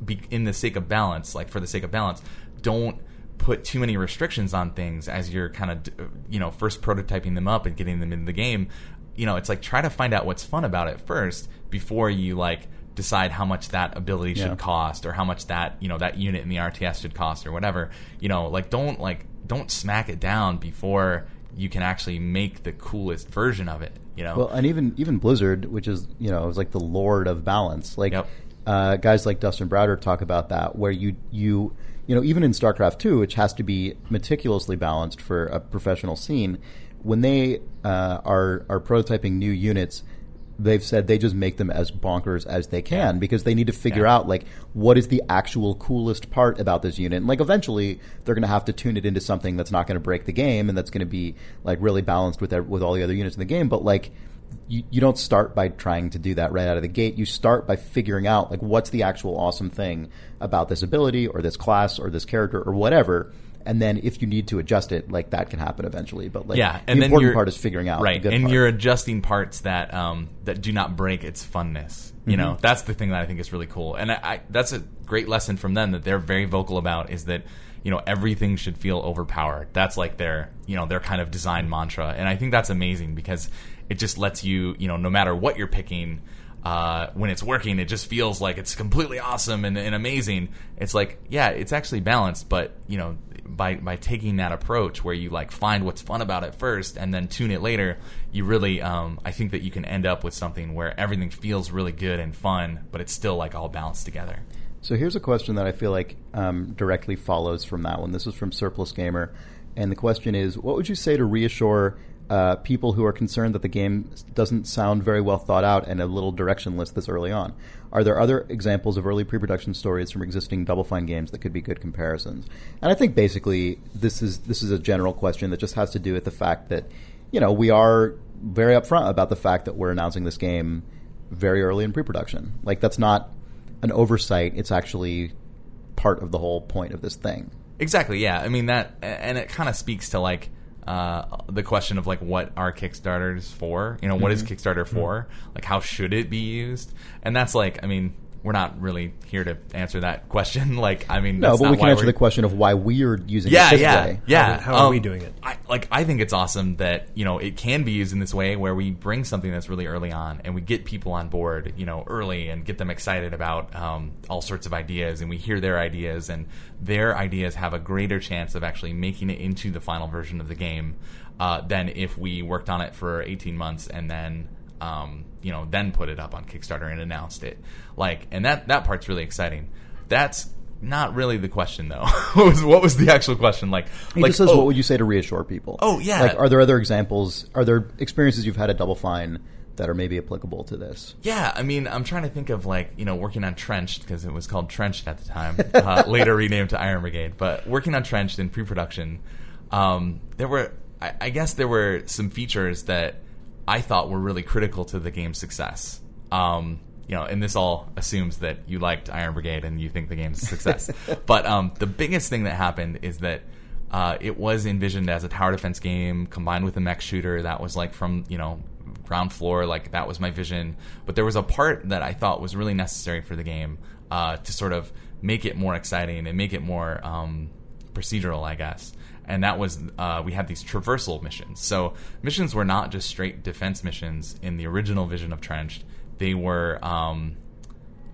be in the sake of balance. Like for the sake of balance, don't put too many restrictions on things as you're kind of you know first prototyping them up and getting them into the game. You know, it's like try to find out what's fun about it first before you like decide how much that ability should Yeah. cost or how much that you know that unit in the RTS should cost or whatever. You know, like don't like don't smack it down before you can actually make the coolest version of it. You know, Well, and even even Blizzard, which is you know is like the lord of balance. Like Yep. uh, guys like Dustin Browder talk about that, where you you you know even in StarCraft two, which has to be meticulously balanced for a professional scene, when they uh, are are prototyping new units. They've said they just make them as bonkers as they can Yeah. because they need to figure Yeah. out like what is the actual coolest part about this unit. And like eventually they're going to have to tune it into something that's not going to break the game and that's going to be like really balanced with with all the other units in the game. But like you, you don't start by trying to do that right out of the gate. You start by figuring out like what's the actual awesome thing about this ability or this class or this character or whatever. And then if you need to adjust it, like that can happen eventually. But like yeah, the and then important part is figuring out right, the and part. you're adjusting parts that um, that do not break its funness. You Mm-hmm. know, that's the thing that I think is really cool, and I, I, that's a great lesson from them that they're very vocal about is that you know everything should feel overpowered. That's like their you know their kind of design mantra, and I think that's amazing because it just lets you you know no matter what you're picking. Uh, when it's working, it just feels like it's completely awesome and, and amazing. It's like, yeah, it's actually balanced, but you know, by by taking that approach where you like find what's fun about it first and then tune it later, you really, um, I think that you can end up with something where everything feels really good and fun, but it's still like all balanced together. So here's a question that I feel like um, directly follows from that one. This is from Surplus Gamer, and the question is: What would you say to reassure uh, people who are concerned that the game doesn't sound very well thought out and a little directionless this early on? Are there other examples of early pre-production stories from existing Double Fine games that could be good comparisons? And I think basically this is this is a general question that just has to do with the fact that you know we are very upfront about the fact that we're announcing this game very early in pre-production. Like that's not an oversight. It's actually part of the whole point of this thing. Exactly. Yeah. I mean that, and it kind of speaks to like uh, the question of like what are Kickstarters for? You know, what is Mm-hmm. Kickstarter for? Like, how should it be used? And that's like, I mean, we're not really here to answer that question. like, I mean, No, that's but not we can answer the question of why we're using yeah, it this yeah, way. yeah. How- how are we Um, doing it? I, like, I think it's awesome that you know it can be used in this way where we bring something that's really early on and we get people on board, you know, early and get them excited about um, all sorts of ideas, and we hear their ideas, and their ideas have a greater chance of actually making it into the final version of the game uh, than if we worked on it for eighteen months and then um, you know, then put it up on Kickstarter and announced it. Like, and that that part's really exciting. That's not really the question though. what was what was the actual question? Like, He like just says, oh, "What would you say to reassure people?" Oh, yeah. Like, are there other examples? Are there experiences you've had at Double Fine that are maybe applicable to this? Yeah, I mean, I'm trying to think of like you know working on Trenched because it was called Trenched at the time, uh, later renamed to Iron Brigade. But working on Trenched in pre-production, um, there were I, I guess there were some features that I thought were really critical to the game's success. Um, you know, and this all assumes that you liked Iron Brigade and you think the game's a success. but um, the biggest thing that happened is that uh, it was envisioned as a tower defense game combined with a mech shooter that was like from you know ground floor like that was my vision but there was a part that i thought was really necessary for the game uh, to sort of make it more exciting and make it more um, procedural i guess and that was uh, we had these traversal missions so missions were not just straight defense missions in the original vision of trenched they were um,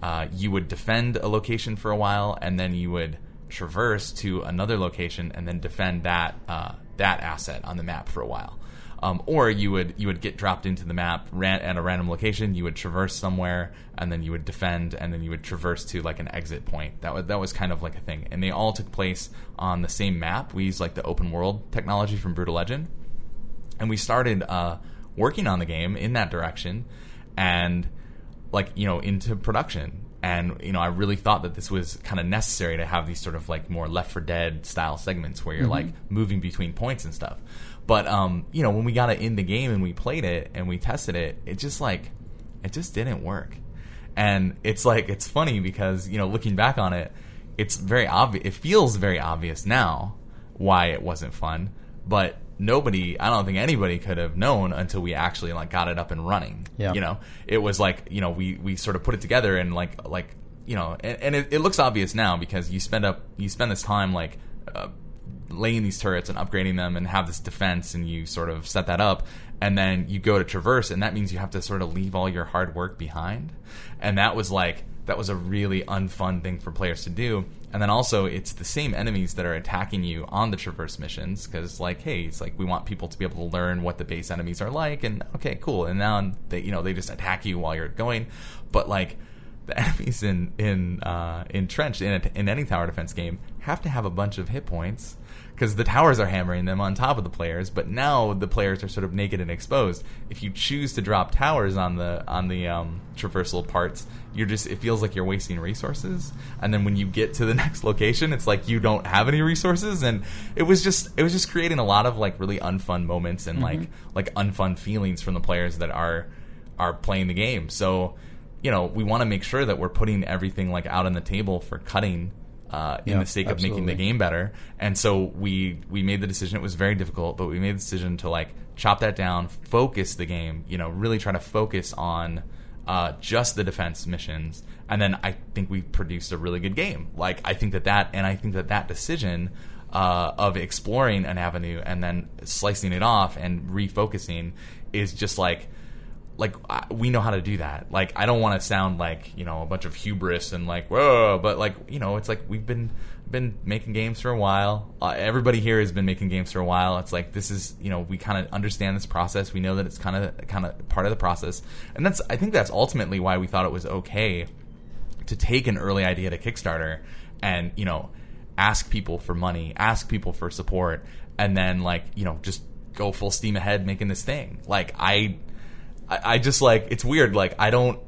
uh, you would defend a location for a while and then you would traverse to another location and then defend that uh, that asset on the map for a while. Um, or you would you would get dropped into the map ran, at a random location. You would traverse somewhere, and then you would defend, and then you would traverse to like an exit point. That was that was kind of like a thing, and they all took place on the same map. We used like the open world technology from Brutal Legend, and we started uh, working on the game in that direction. and like you know into production and you know i really thought that this was kind of necessary to have these sort of like more left for dead style segments where you're like moving between points and stuff but um you know when we got it in the game and we played it and we tested it it just like it just didn't work. And it's like it's funny because you know looking back on it it's very obvious it feels very obvious now why it wasn't fun. But nobody i don't think anybody could have known until we actually like got it up and running Yeah. you know? It was like you know we we sort of put it together and like like you know and, and it, it looks obvious now because you spend up you spend this time like uh, laying these turrets and upgrading them and have this defense and you sort of set that up and then you go to traverse and that means you have to sort of leave all your hard work behind. And that was like that was a really unfun thing for players to do. And then also it's the same enemies that are attacking you on the traverse missions because like hey it's like we want people to be able to learn what the base enemies are like and okay cool. And now they you know they just attack you while you're going. But like the enemies in in uh, in Trenched in, a, in any tower defense game have to have a bunch of hit points because the towers are hammering them on top of the players. But now the players are sort of naked and exposed. If you choose to drop towers on the on the um, traversal parts, you're just it feels like you're wasting resources. And then when you get to the next location, it's like you don't have any resources. And it was just it was just creating a lot of like really unfun moments and like like unfun feelings from the players that are are playing the game. So you know, we want to make sure that we're putting everything like out on the table for cutting uh, in Yeah, the sake of making the game better. And so we we made the decision. It was very difficult, but we made the decision to like chop that down, focus the game. You know, really try to focus on uh, just the defense missions. And then I think we produced a really good game. Like I think that that, and I think that that decision. Uh, of exploring an avenue and then slicing it off and refocusing is just like like I- we know how to do that. Like I don't want to sound like you know a bunch of hubris and like whoa, but like you know it's like we've been been making games for a while. Uh, everybody here has been making games for a while. It's like this is you know we kind of understand this process. We know that it's kind of kind of part of the process, and that's I think that's ultimately why we thought it was okay to take an early idea to Kickstarter and you know ask people for money, ask people for support, and then like you know just go full steam ahead making this thing. Like I, I, I just like it's weird. Like I don't,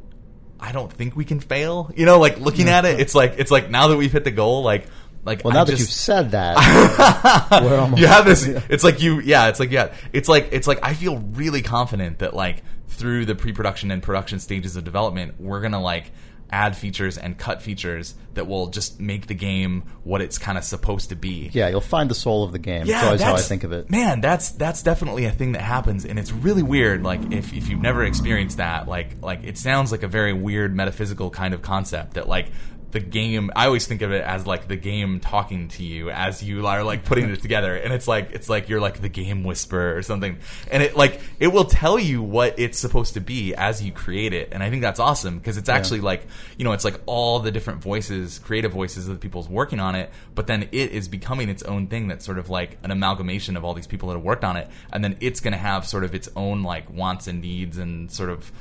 I don't think we can fail. You know, like looking at it, mm-hmm. it's like it's like now that we've hit the goal, like like Well, now I that just, you've said that, we're almost you have this it's like you yeah it's like yeah it's like it's like i feel really confident that like through the pre-production and production stages of development we're gonna like add features and cut features that will just make the game what it's kind of supposed to be Yeah, you'll find the soul of the game. yeah, that's always how I think of it. Man, that's that's definitely a thing that happens, and it's really weird. Like if, if you've never experienced that, like like it sounds like a very weird metaphysical kind of concept that like the game. I always think of it as like the game talking to you as you are like putting it together, and it's like it's like you're like the game whisperer or something, and it like it will tell you what it's supposed to be as you create it, and I think that's awesome because it's actually like you know it's like all the different voices, creative voices of the people's working on it, but then it is becoming its own thing that's sort of like an amalgamation of all these people that have worked on it, and then it's going to have sort of its own like wants and needs and sort of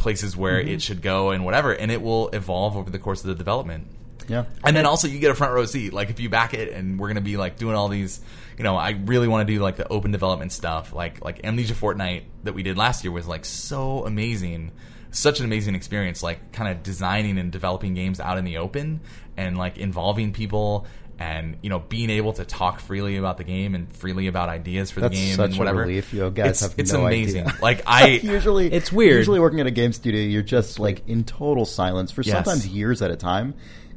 places where it mm-hmm. should go and whatever, and it will evolve over the course of the development. Yeah. And then also you get a front row seat. Like if you back it, and we're gonna be like doing all these, you know, I really want to do like the open development stuff. Like like Amnesia Fortnight that we did last year was like so amazing, such an amazing experience. Like kind of designing and developing games out in the open and like involving people. And you know, being able to talk freely about the game and freely about ideas for That's the game such and a whatever. relief. You guys it's, have it's no amazing. idea. Like I, usually It's weird. Usually working at a game studio, you're just like in total silence for Yes. sometimes years at a time,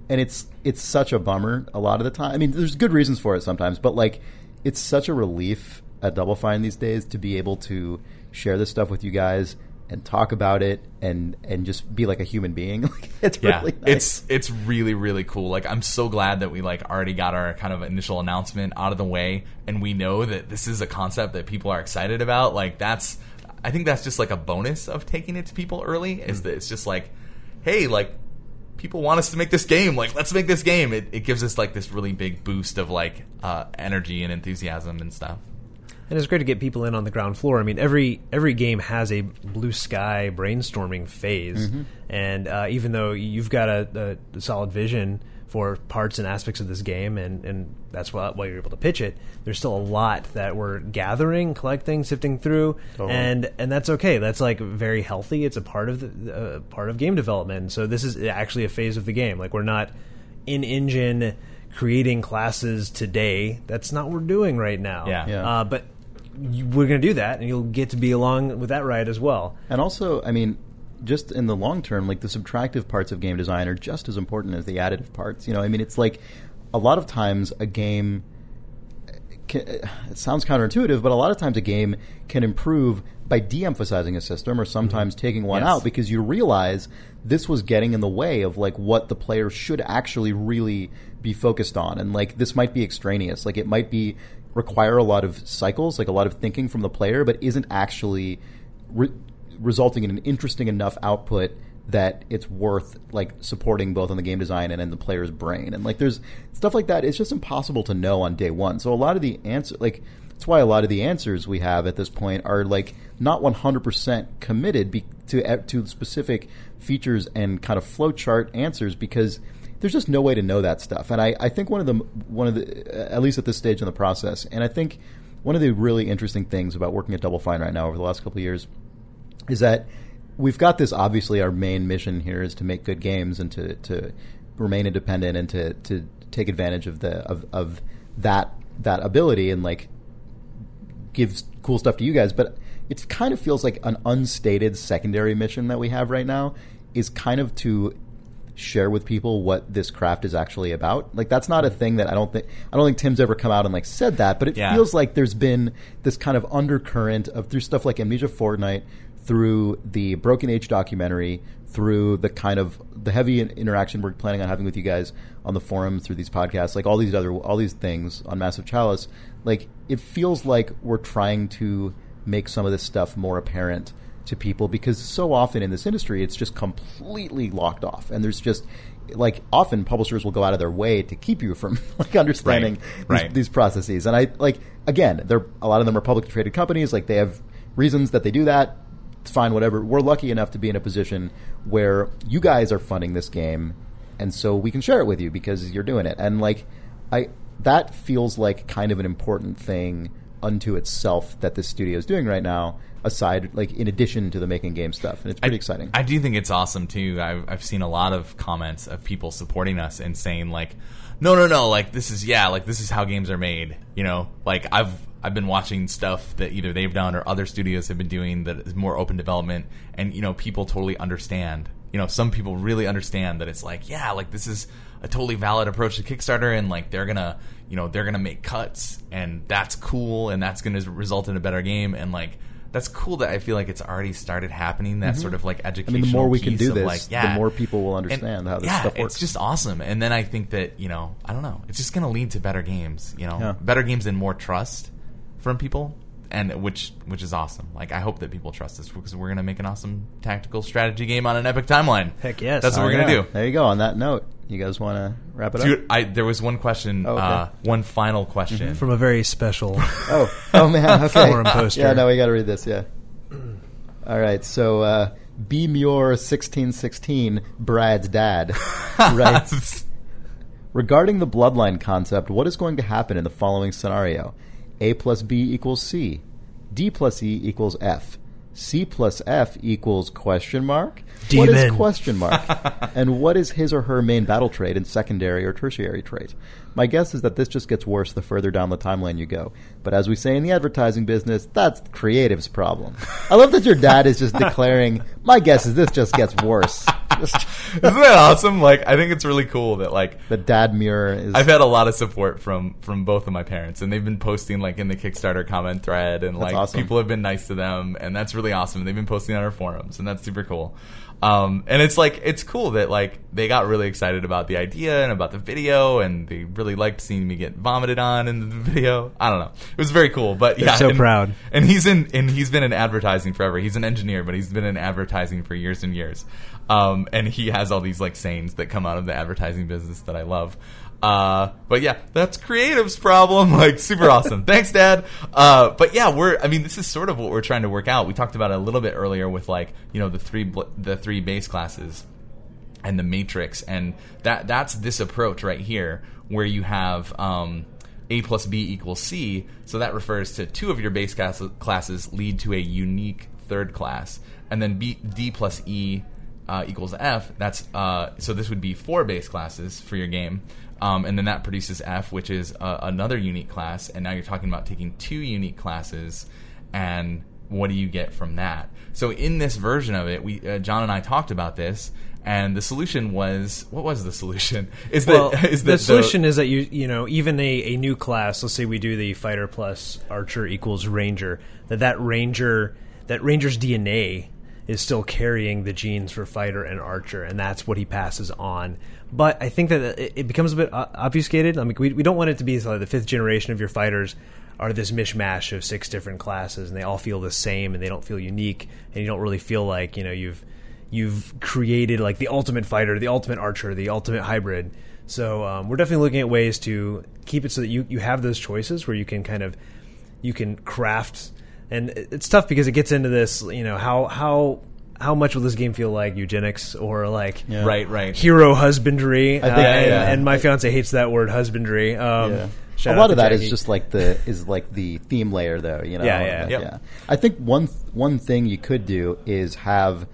and it's it's such a bummer a lot of the time. I mean, there's good reasons for it sometimes, but like it's such a relief at Double Fine these days to be able to share this stuff with you guys and talk about it and and just be like a human being. It's yeah, really nice. it's it's really really cool. Like I'm so glad that we like already got our kind of initial announcement out of the way, and we know that this is a concept that people are excited about. Like that's, I think that's just like a bonus of taking it to people early. Is Mm. that it's just like, hey, like people want us to make this game. Like let's make this game. It, it gives us like this really big boost of like uh, energy and enthusiasm and stuff. And it's great to get people in on the ground floor. I mean, every every game has a blue sky brainstorming phase, Mm-hmm. and uh, even though you've got a, a solid vision for parts and aspects of this game, and, and that's why, why you're able to pitch it. There's still a lot that we're gathering, collecting, sifting through, Totally. and and that's okay. That's like very healthy. It's a part of the uh, part of game development. So this is actually a phase of the game. Like we're not in engine creating classes today. That's not what we're doing right now. Yeah. Yeah. Uh, but you, we're going to do that, and you'll get to be along with that ride as well. And also, I mean, just in the long term, like the subtractive parts of game design are just as important as the additive parts. You know, I mean, it's like a lot of times a game. Can, it sounds counterintuitive, but a lot of times a game can improve by de-emphasizing a system or sometimes mm-hmm. taking one Yes. out because you realize this was getting in the way of like what the player should actually really be focused on, and like this might be extraneous, like it might be require a lot of cycles, like a lot of thinking from the player, but isn't actually re- resulting in an interesting enough output that it's worth like supporting both on the game design and in the player's brain. And like there's stuff like that. It's just impossible to know on day one. So a lot of the answer, like that's why a lot of the answers we have at this point are like not 100% committed be- to to specific features and kind of flowchart answers because there's just no way to know that stuff. And I, I think one of the one of the at least at this stage in the process, and I think one of the really interesting things about working at Double Fine right now over the last couple of years is that we've got this obviously our main mission here is to make good games and to, to remain independent and to, to take advantage of the of, of that that ability and like give cool stuff to you guys but it kind of feels like an unstated secondary mission that we have right now is kind of to share with people what this craft is actually about. Like that's not a thing that I don't think I don't think Tim's ever come out and like said that, but it Yeah. feels like there's been this kind of undercurrent of through stuff like Amnesia Fortnight, through the Broken Age documentary, through the kind of the heavy interaction we're planning on having with you guys on the forum through these podcasts, like all these other all these things on Massive Chalice. Like it feels like we're trying to make some of this stuff more apparent to people because so often in this industry it's just completely locked off. And there's just like often publishers will go out of their way to keep you from like understanding Right, these, right. these processes. And i like again they're a lot of them are publicly traded companies. Like they have reasons that they do that. It's fine whatever. We're lucky enough to be in a position where you guys are funding this game and so we can share it with you because you're doing it. And like i that feels like kind of an important thing unto itself that this studio is doing right now aside like in addition to the making game stuff and it's pretty I, exciting I do think it's awesome too. I've, I've seen a lot of comments of people supporting us and saying like, no, no, no, like this is yeah, like this is how games are made. You know, like I've I've been watching stuff that either they've done or other studios have been doing that is more open development, and you know, people totally understand. You know, some people really understand that it's like, yeah, like this is a totally valid approach to Kickstarter, and like they're gonna, you know, they're gonna make cuts, and that's cool, and that's gonna result in a better game, and like that's cool that I feel like it's already started happening. That sort of like Mm-hmm. I mean, the more we can do this, like, yeah. the more people will And, understand how this yeah, stuff works. it's just awesome. And then I think that you know, I don't know, it's just going to lead to better games. You know, Yeah. better games and more trust from people, and which which is awesome. Like I hope that people trust us because we're going to make an awesome tactical strategy game on an epic timeline. Heck yes. that's what Oh, we're going to yeah. do. There you go. On that note, you guys want to wrap it up? Dude, I, there was one question, Oh, okay. Mm-hmm. uh, one final question. From a very special. Oh, oh man. Okay. Forum poster. Yeah, no, we got to read this. Yeah. All right. So, uh, B Muir sixteen sixteen, Brad's dad, writes. Regarding the bloodline concept, what is going to happen in the following scenario? A plus B equals C. D plus E equals F. C plus F equals question mark? What is question mark? and what is his or her main battle trait and secondary or tertiary trait? My guess is that this just gets worse the further down the timeline you go. But as we say in the advertising business, that's creative's problem. I love that your dad is just declaring, my guess is this just gets worse. Just, Isn't that awesome? Like I think it's really cool that like the dad mirror is. I've had a lot of support from from both of my parents, and they've been posting like in the Kickstarter comment thread, and like awesome. people have been nice to them, and that's really awesome. And They've been posting on our forums, and that's super cool. Um, and it's like it's cool that like they got really excited about the idea and about the video, and they really liked seeing me get vomited on in the video. I don't know, it was very cool. But yeah, so and- proud. And he's in and he's been in advertising forever. He's an engineer, but he's been in advertising for years and years. Um, and he has all these like sayings that come out of the advertising business that I love. Uh, but yeah, that's creative's problem. Like super awesome. Thanks, Dad. Uh, but yeah, we're. I mean, this is sort of what we're trying to work out. We talked about it a little bit earlier with like you know the three bl- the three base classes and the matrix and that that's this approach right here where you have um, a plus b equals c so that refers to two of your base class- classes lead to a unique third class and then b d plus e uh, equals f that's uh, so this would be four base classes for your game um, and then that produces f which is uh, another unique class and now you're talking about taking two unique classes and what do you get from that? So in this version of it, we uh, John and I talked about this, and the solution was what was the solution? Is that Well, is the that solution is that you you know even a, a new class. Let's say we do the fighter plus archer equals ranger. That that ranger that ranger's DNA is still carrying the genes for fighter and archer, and that's what he passes on. But I think that it, it becomes a bit obfuscated. I mean, we, we don't want it to be like the fifth generation of your fighters are this mishmash of six different classes, and they all feel the same, and they don't feel unique, and you don't really feel like you know you've you've created like the ultimate fighter, the ultimate archer, the ultimate hybrid. So um, we're definitely looking at ways to keep it so that you, you have those choices where you can kind of you can craft, and it's tough because it gets into this you know how how how much will this game feel like eugenics or like Yeah. right right hero husbandry? I think- uh, and, yeah. and my fiance hates that word husbandry. Um, Yeah. shout a out lot to of that is Jackie. just like the is like the theme layer, though. You know. Yeah, yeah. Like, Yep. I think one one thing you could do is have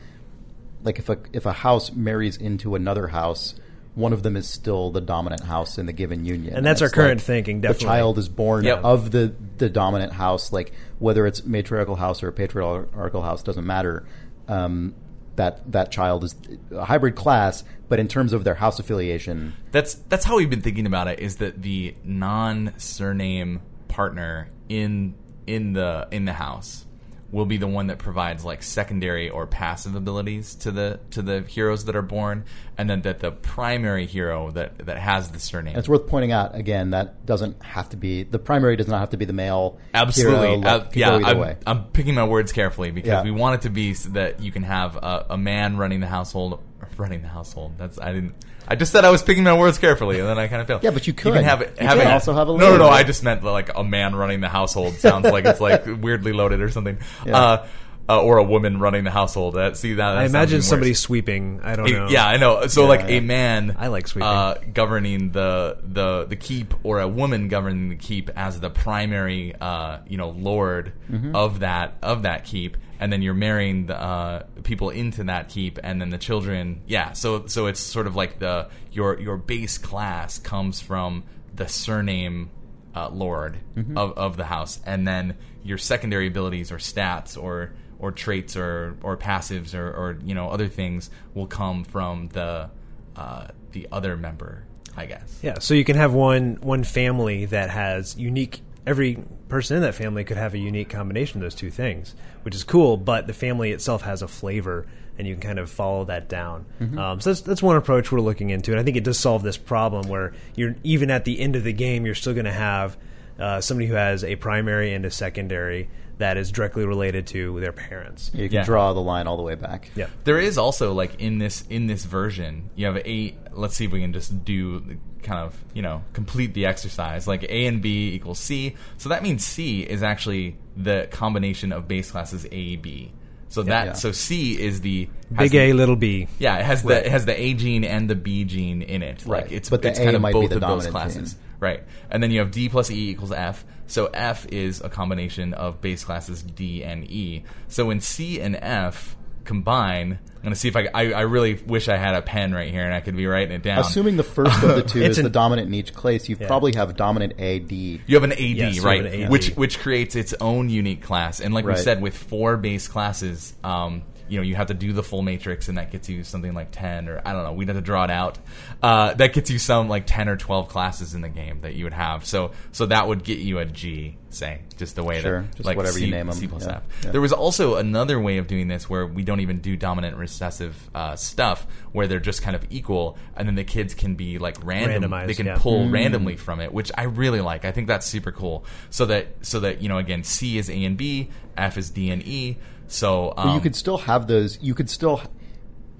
like if a if a house marries into another house. One of them is still the dominant house in the given union, And that's our it's current like thinking, The definitely. child is born Yep. of the the dominant house, like whether it's matriarchal house or patriarchal house doesn't matter. Um, that that child is a hybrid class, but in terms of their house affiliation, That's that's how we've been thinking about it. Is that the non surname partner in in the in the house will be the one that provides like secondary or passive abilities to the to the heroes that are born, and then that the primary hero that that has the surname. And it's worth pointing out again that doesn't have to be the primary does not have to be the male. Absolutely, hero, Uh, yeah. I'm, way. I'm picking my words carefully because Yeah. we want it to be so that you can have a, a man running the household, running the household. That's I didn't. I just said I was picking my words carefully, and then I kind of failed. Yeah, but you You can could. have. You have could it- also have a no, no, no. I just meant like a man running the household sounds like it's like weirdly loaded or something. Yeah. Uh, uh, or a woman running the household. That see that. that I imagine somebody worse. sweeping. I don't A- know. Yeah, I know. So Yeah, like yeah. a man, I like sweeping. uh, governing the the the keep, or a woman governing the keep as the primary, uh, you know, lord Mm-hmm. of that of that keep, and then you're marrying the uh, people into that keep, and then the children. Yeah, so so it's sort of like the your your base class comes from the surname uh, lord Mm-hmm. of of the house, and then your secondary abilities or stats or or traits or or passives or, or you know other things will come from the uh, the other member, I guess. Yeah, so you can have one one family that has unique. Every person in that family could have a unique combination of those two things, which is cool. But the family itself has a flavor, and you can kind of follow that down. Um, so that's that's one approach we're looking into, and I think it does solve this problem where you're even at the end of the game, you're still going to have uh, somebody who has a primary and a secondary that is directly related to their parents. you can Yeah. draw the line all the way back. Yeah. There is also like in this in this version, you have a. Let's see if we can just do the kind of you know complete the exercise. Like A and B equals C, so that means C is actually the combination of base classes A B. So that Yeah. so C is the has Big the- A, little B. Yeah, it has Right. the it has the A gene and the B gene in it. Like Right. it's But the it's A kind of might be both the of those classes. gene. Right. And then you have D plus E equals F. So F is a combination of base classes D and E. So when C and F combine, I'm going to see if I, I I really wish I had a pen right here and I could be writing it down. Assuming the first of the two is an- the dominant in each class, you Yeah. probably have dominant A D. You have an AD, Yes, right? an AD. Which which creates its own unique class, and like we said, with four base classes, um, you know you have to do the full matrix, and that gets you something like ten or I don't know. We'd have to draw it out. Uh, that gets you some like ten or twelve classes in the game that you would have. So so that would get you a G, say, just the way Sure, that just like whatever you name name 'em. C plus Yeah, F. yeah. There was also another way of doing this where we don't even do dominant recessive uh, stuff, where they're just kind of equal, and then the kids can be like random. Randomized, they can yeah. pull randomly from it, which I really like. I think that's super cool. So that so that you know again, C is A and B, F is D and E. So um, But you could still have those. You could still,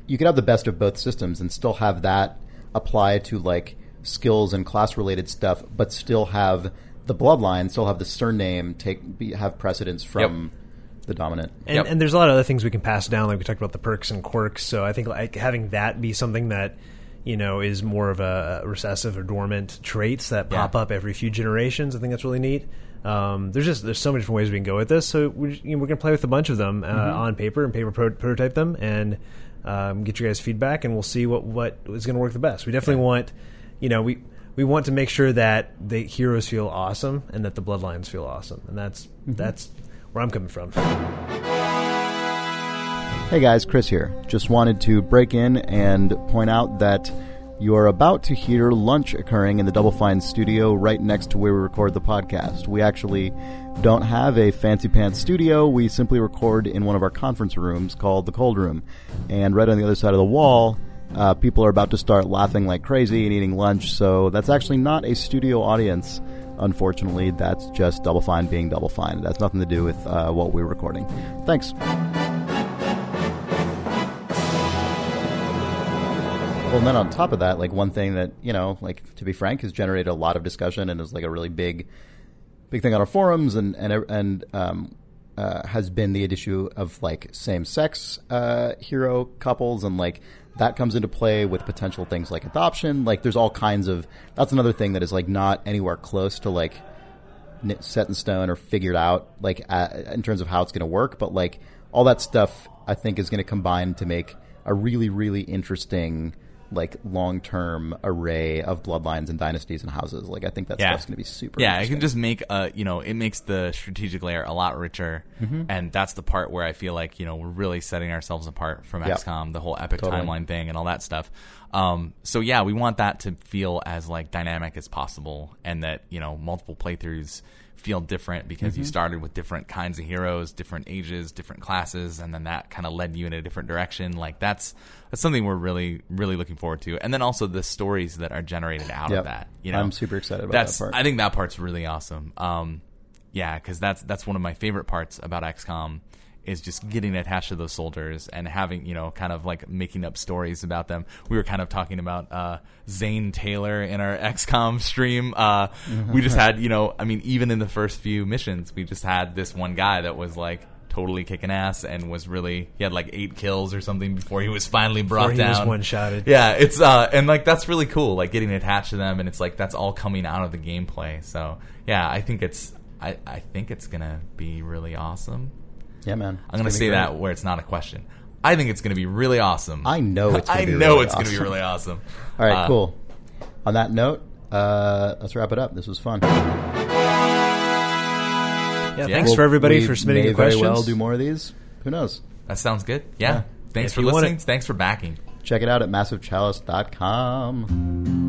you could have the best of both systems and still have that apply to like skills and class related stuff, but still have the bloodline, still have the surname take be, have precedence from the dominant. And, Yep. and there's a lot of other things we can pass down, like we talked about the perks and quirks. So I think like having that be something that you know is more of a recessive or dormant traits that pop up every few generations. I think that's really neat. Um, there's just there's so many different ways we can go with this. So we're, you know, we're gonna play with a bunch of them uh, on paper and paper pro- prototype them and um, get you guys feedback, and we'll see what what is gonna work the best. We definitely want you know we. We want to make sure that the heroes feel awesome and that the bloodlines feel awesome, and that's that's where I'm coming from. Hey guys, Chris here. Just wanted to break in and point out that you are about to hear lunch occurring in the Double Fine studio right next to where we record the podcast. We actually don't have a fancy pants studio. We simply record in one of our conference rooms called the Cold Room. And right on the other side of the wall, uh, people are about to start laughing like crazy and eating lunch. So that's actually not a studio audience. Unfortunately, that's just Double Fine being Double Fine. It has nothing to do with uh, what we're recording. Thanks. Well, and then on top of that, like one thing that you know, like to be frank, has generated a lot of discussion and is like a really big, big thing on our forums and and and um, uh, has been the issue of like same-sex uh, hero couples and like that comes into play with potential things like adoption. Like, there's all kinds of. That's another thing that is like not anywhere close to like set in stone or figured out like uh, in terms of how it's going to work but like all that stuff i think is going to combine to make a really really interesting like long-term array of bloodlines and dynasties and houses like i think that Yeah. stuff's going to be super Yeah, it can just make uh you know it makes the strategic layer a lot richer, Mm-hmm. and that's the part where I feel like you know we're really setting ourselves apart from Yeah. XCOM, the whole epic Totally. timeline thing and all that stuff. Um, so yeah, we want that to feel as like dynamic as possible, and that you know multiple playthroughs feel different because Mm-hmm. you started with different kinds of heroes, different ages, different classes, and then that kind of led you in a different direction. Like that's that's something we're really really looking forward to, and then also the stories that are generated out Yep. of that. You know, I'm super excited about that's that part. I think that part's really awesome. Um, yeah, because that's that's one of my favorite parts about XCOM is just getting attached to those soldiers and having you know kind of like making up stories about them. We were kind of talking about uh, Zane Taylor in our XCOM stream. Uh, We just had you know I mean even in the first few missions we just had this one guy that was like. Totally kicking ass and was really he had like eight kills or something before he was finally brought he down. one-shotted. Yeah, it's uh and like that's really cool, like getting attached to them and it's like that's all coming out of the gameplay. So yeah, I think it's I, I think it's gonna be really awesome. Yeah man I'm gonna say be that where it's not a question. I think it's gonna be really awesome. i know it's gonna I be know really it's gonna be awesome. really awesome. all right Uh, cool on that note uh, let's wrap it up this was fun Yeah, Yeah. thanks Well, for everybody for submitting may the questions. very well do more of these who knows That sounds good. Yeah. Yeah. Thanks If for you wanna- listening. Thanks for backing. check it out at massivechalice.com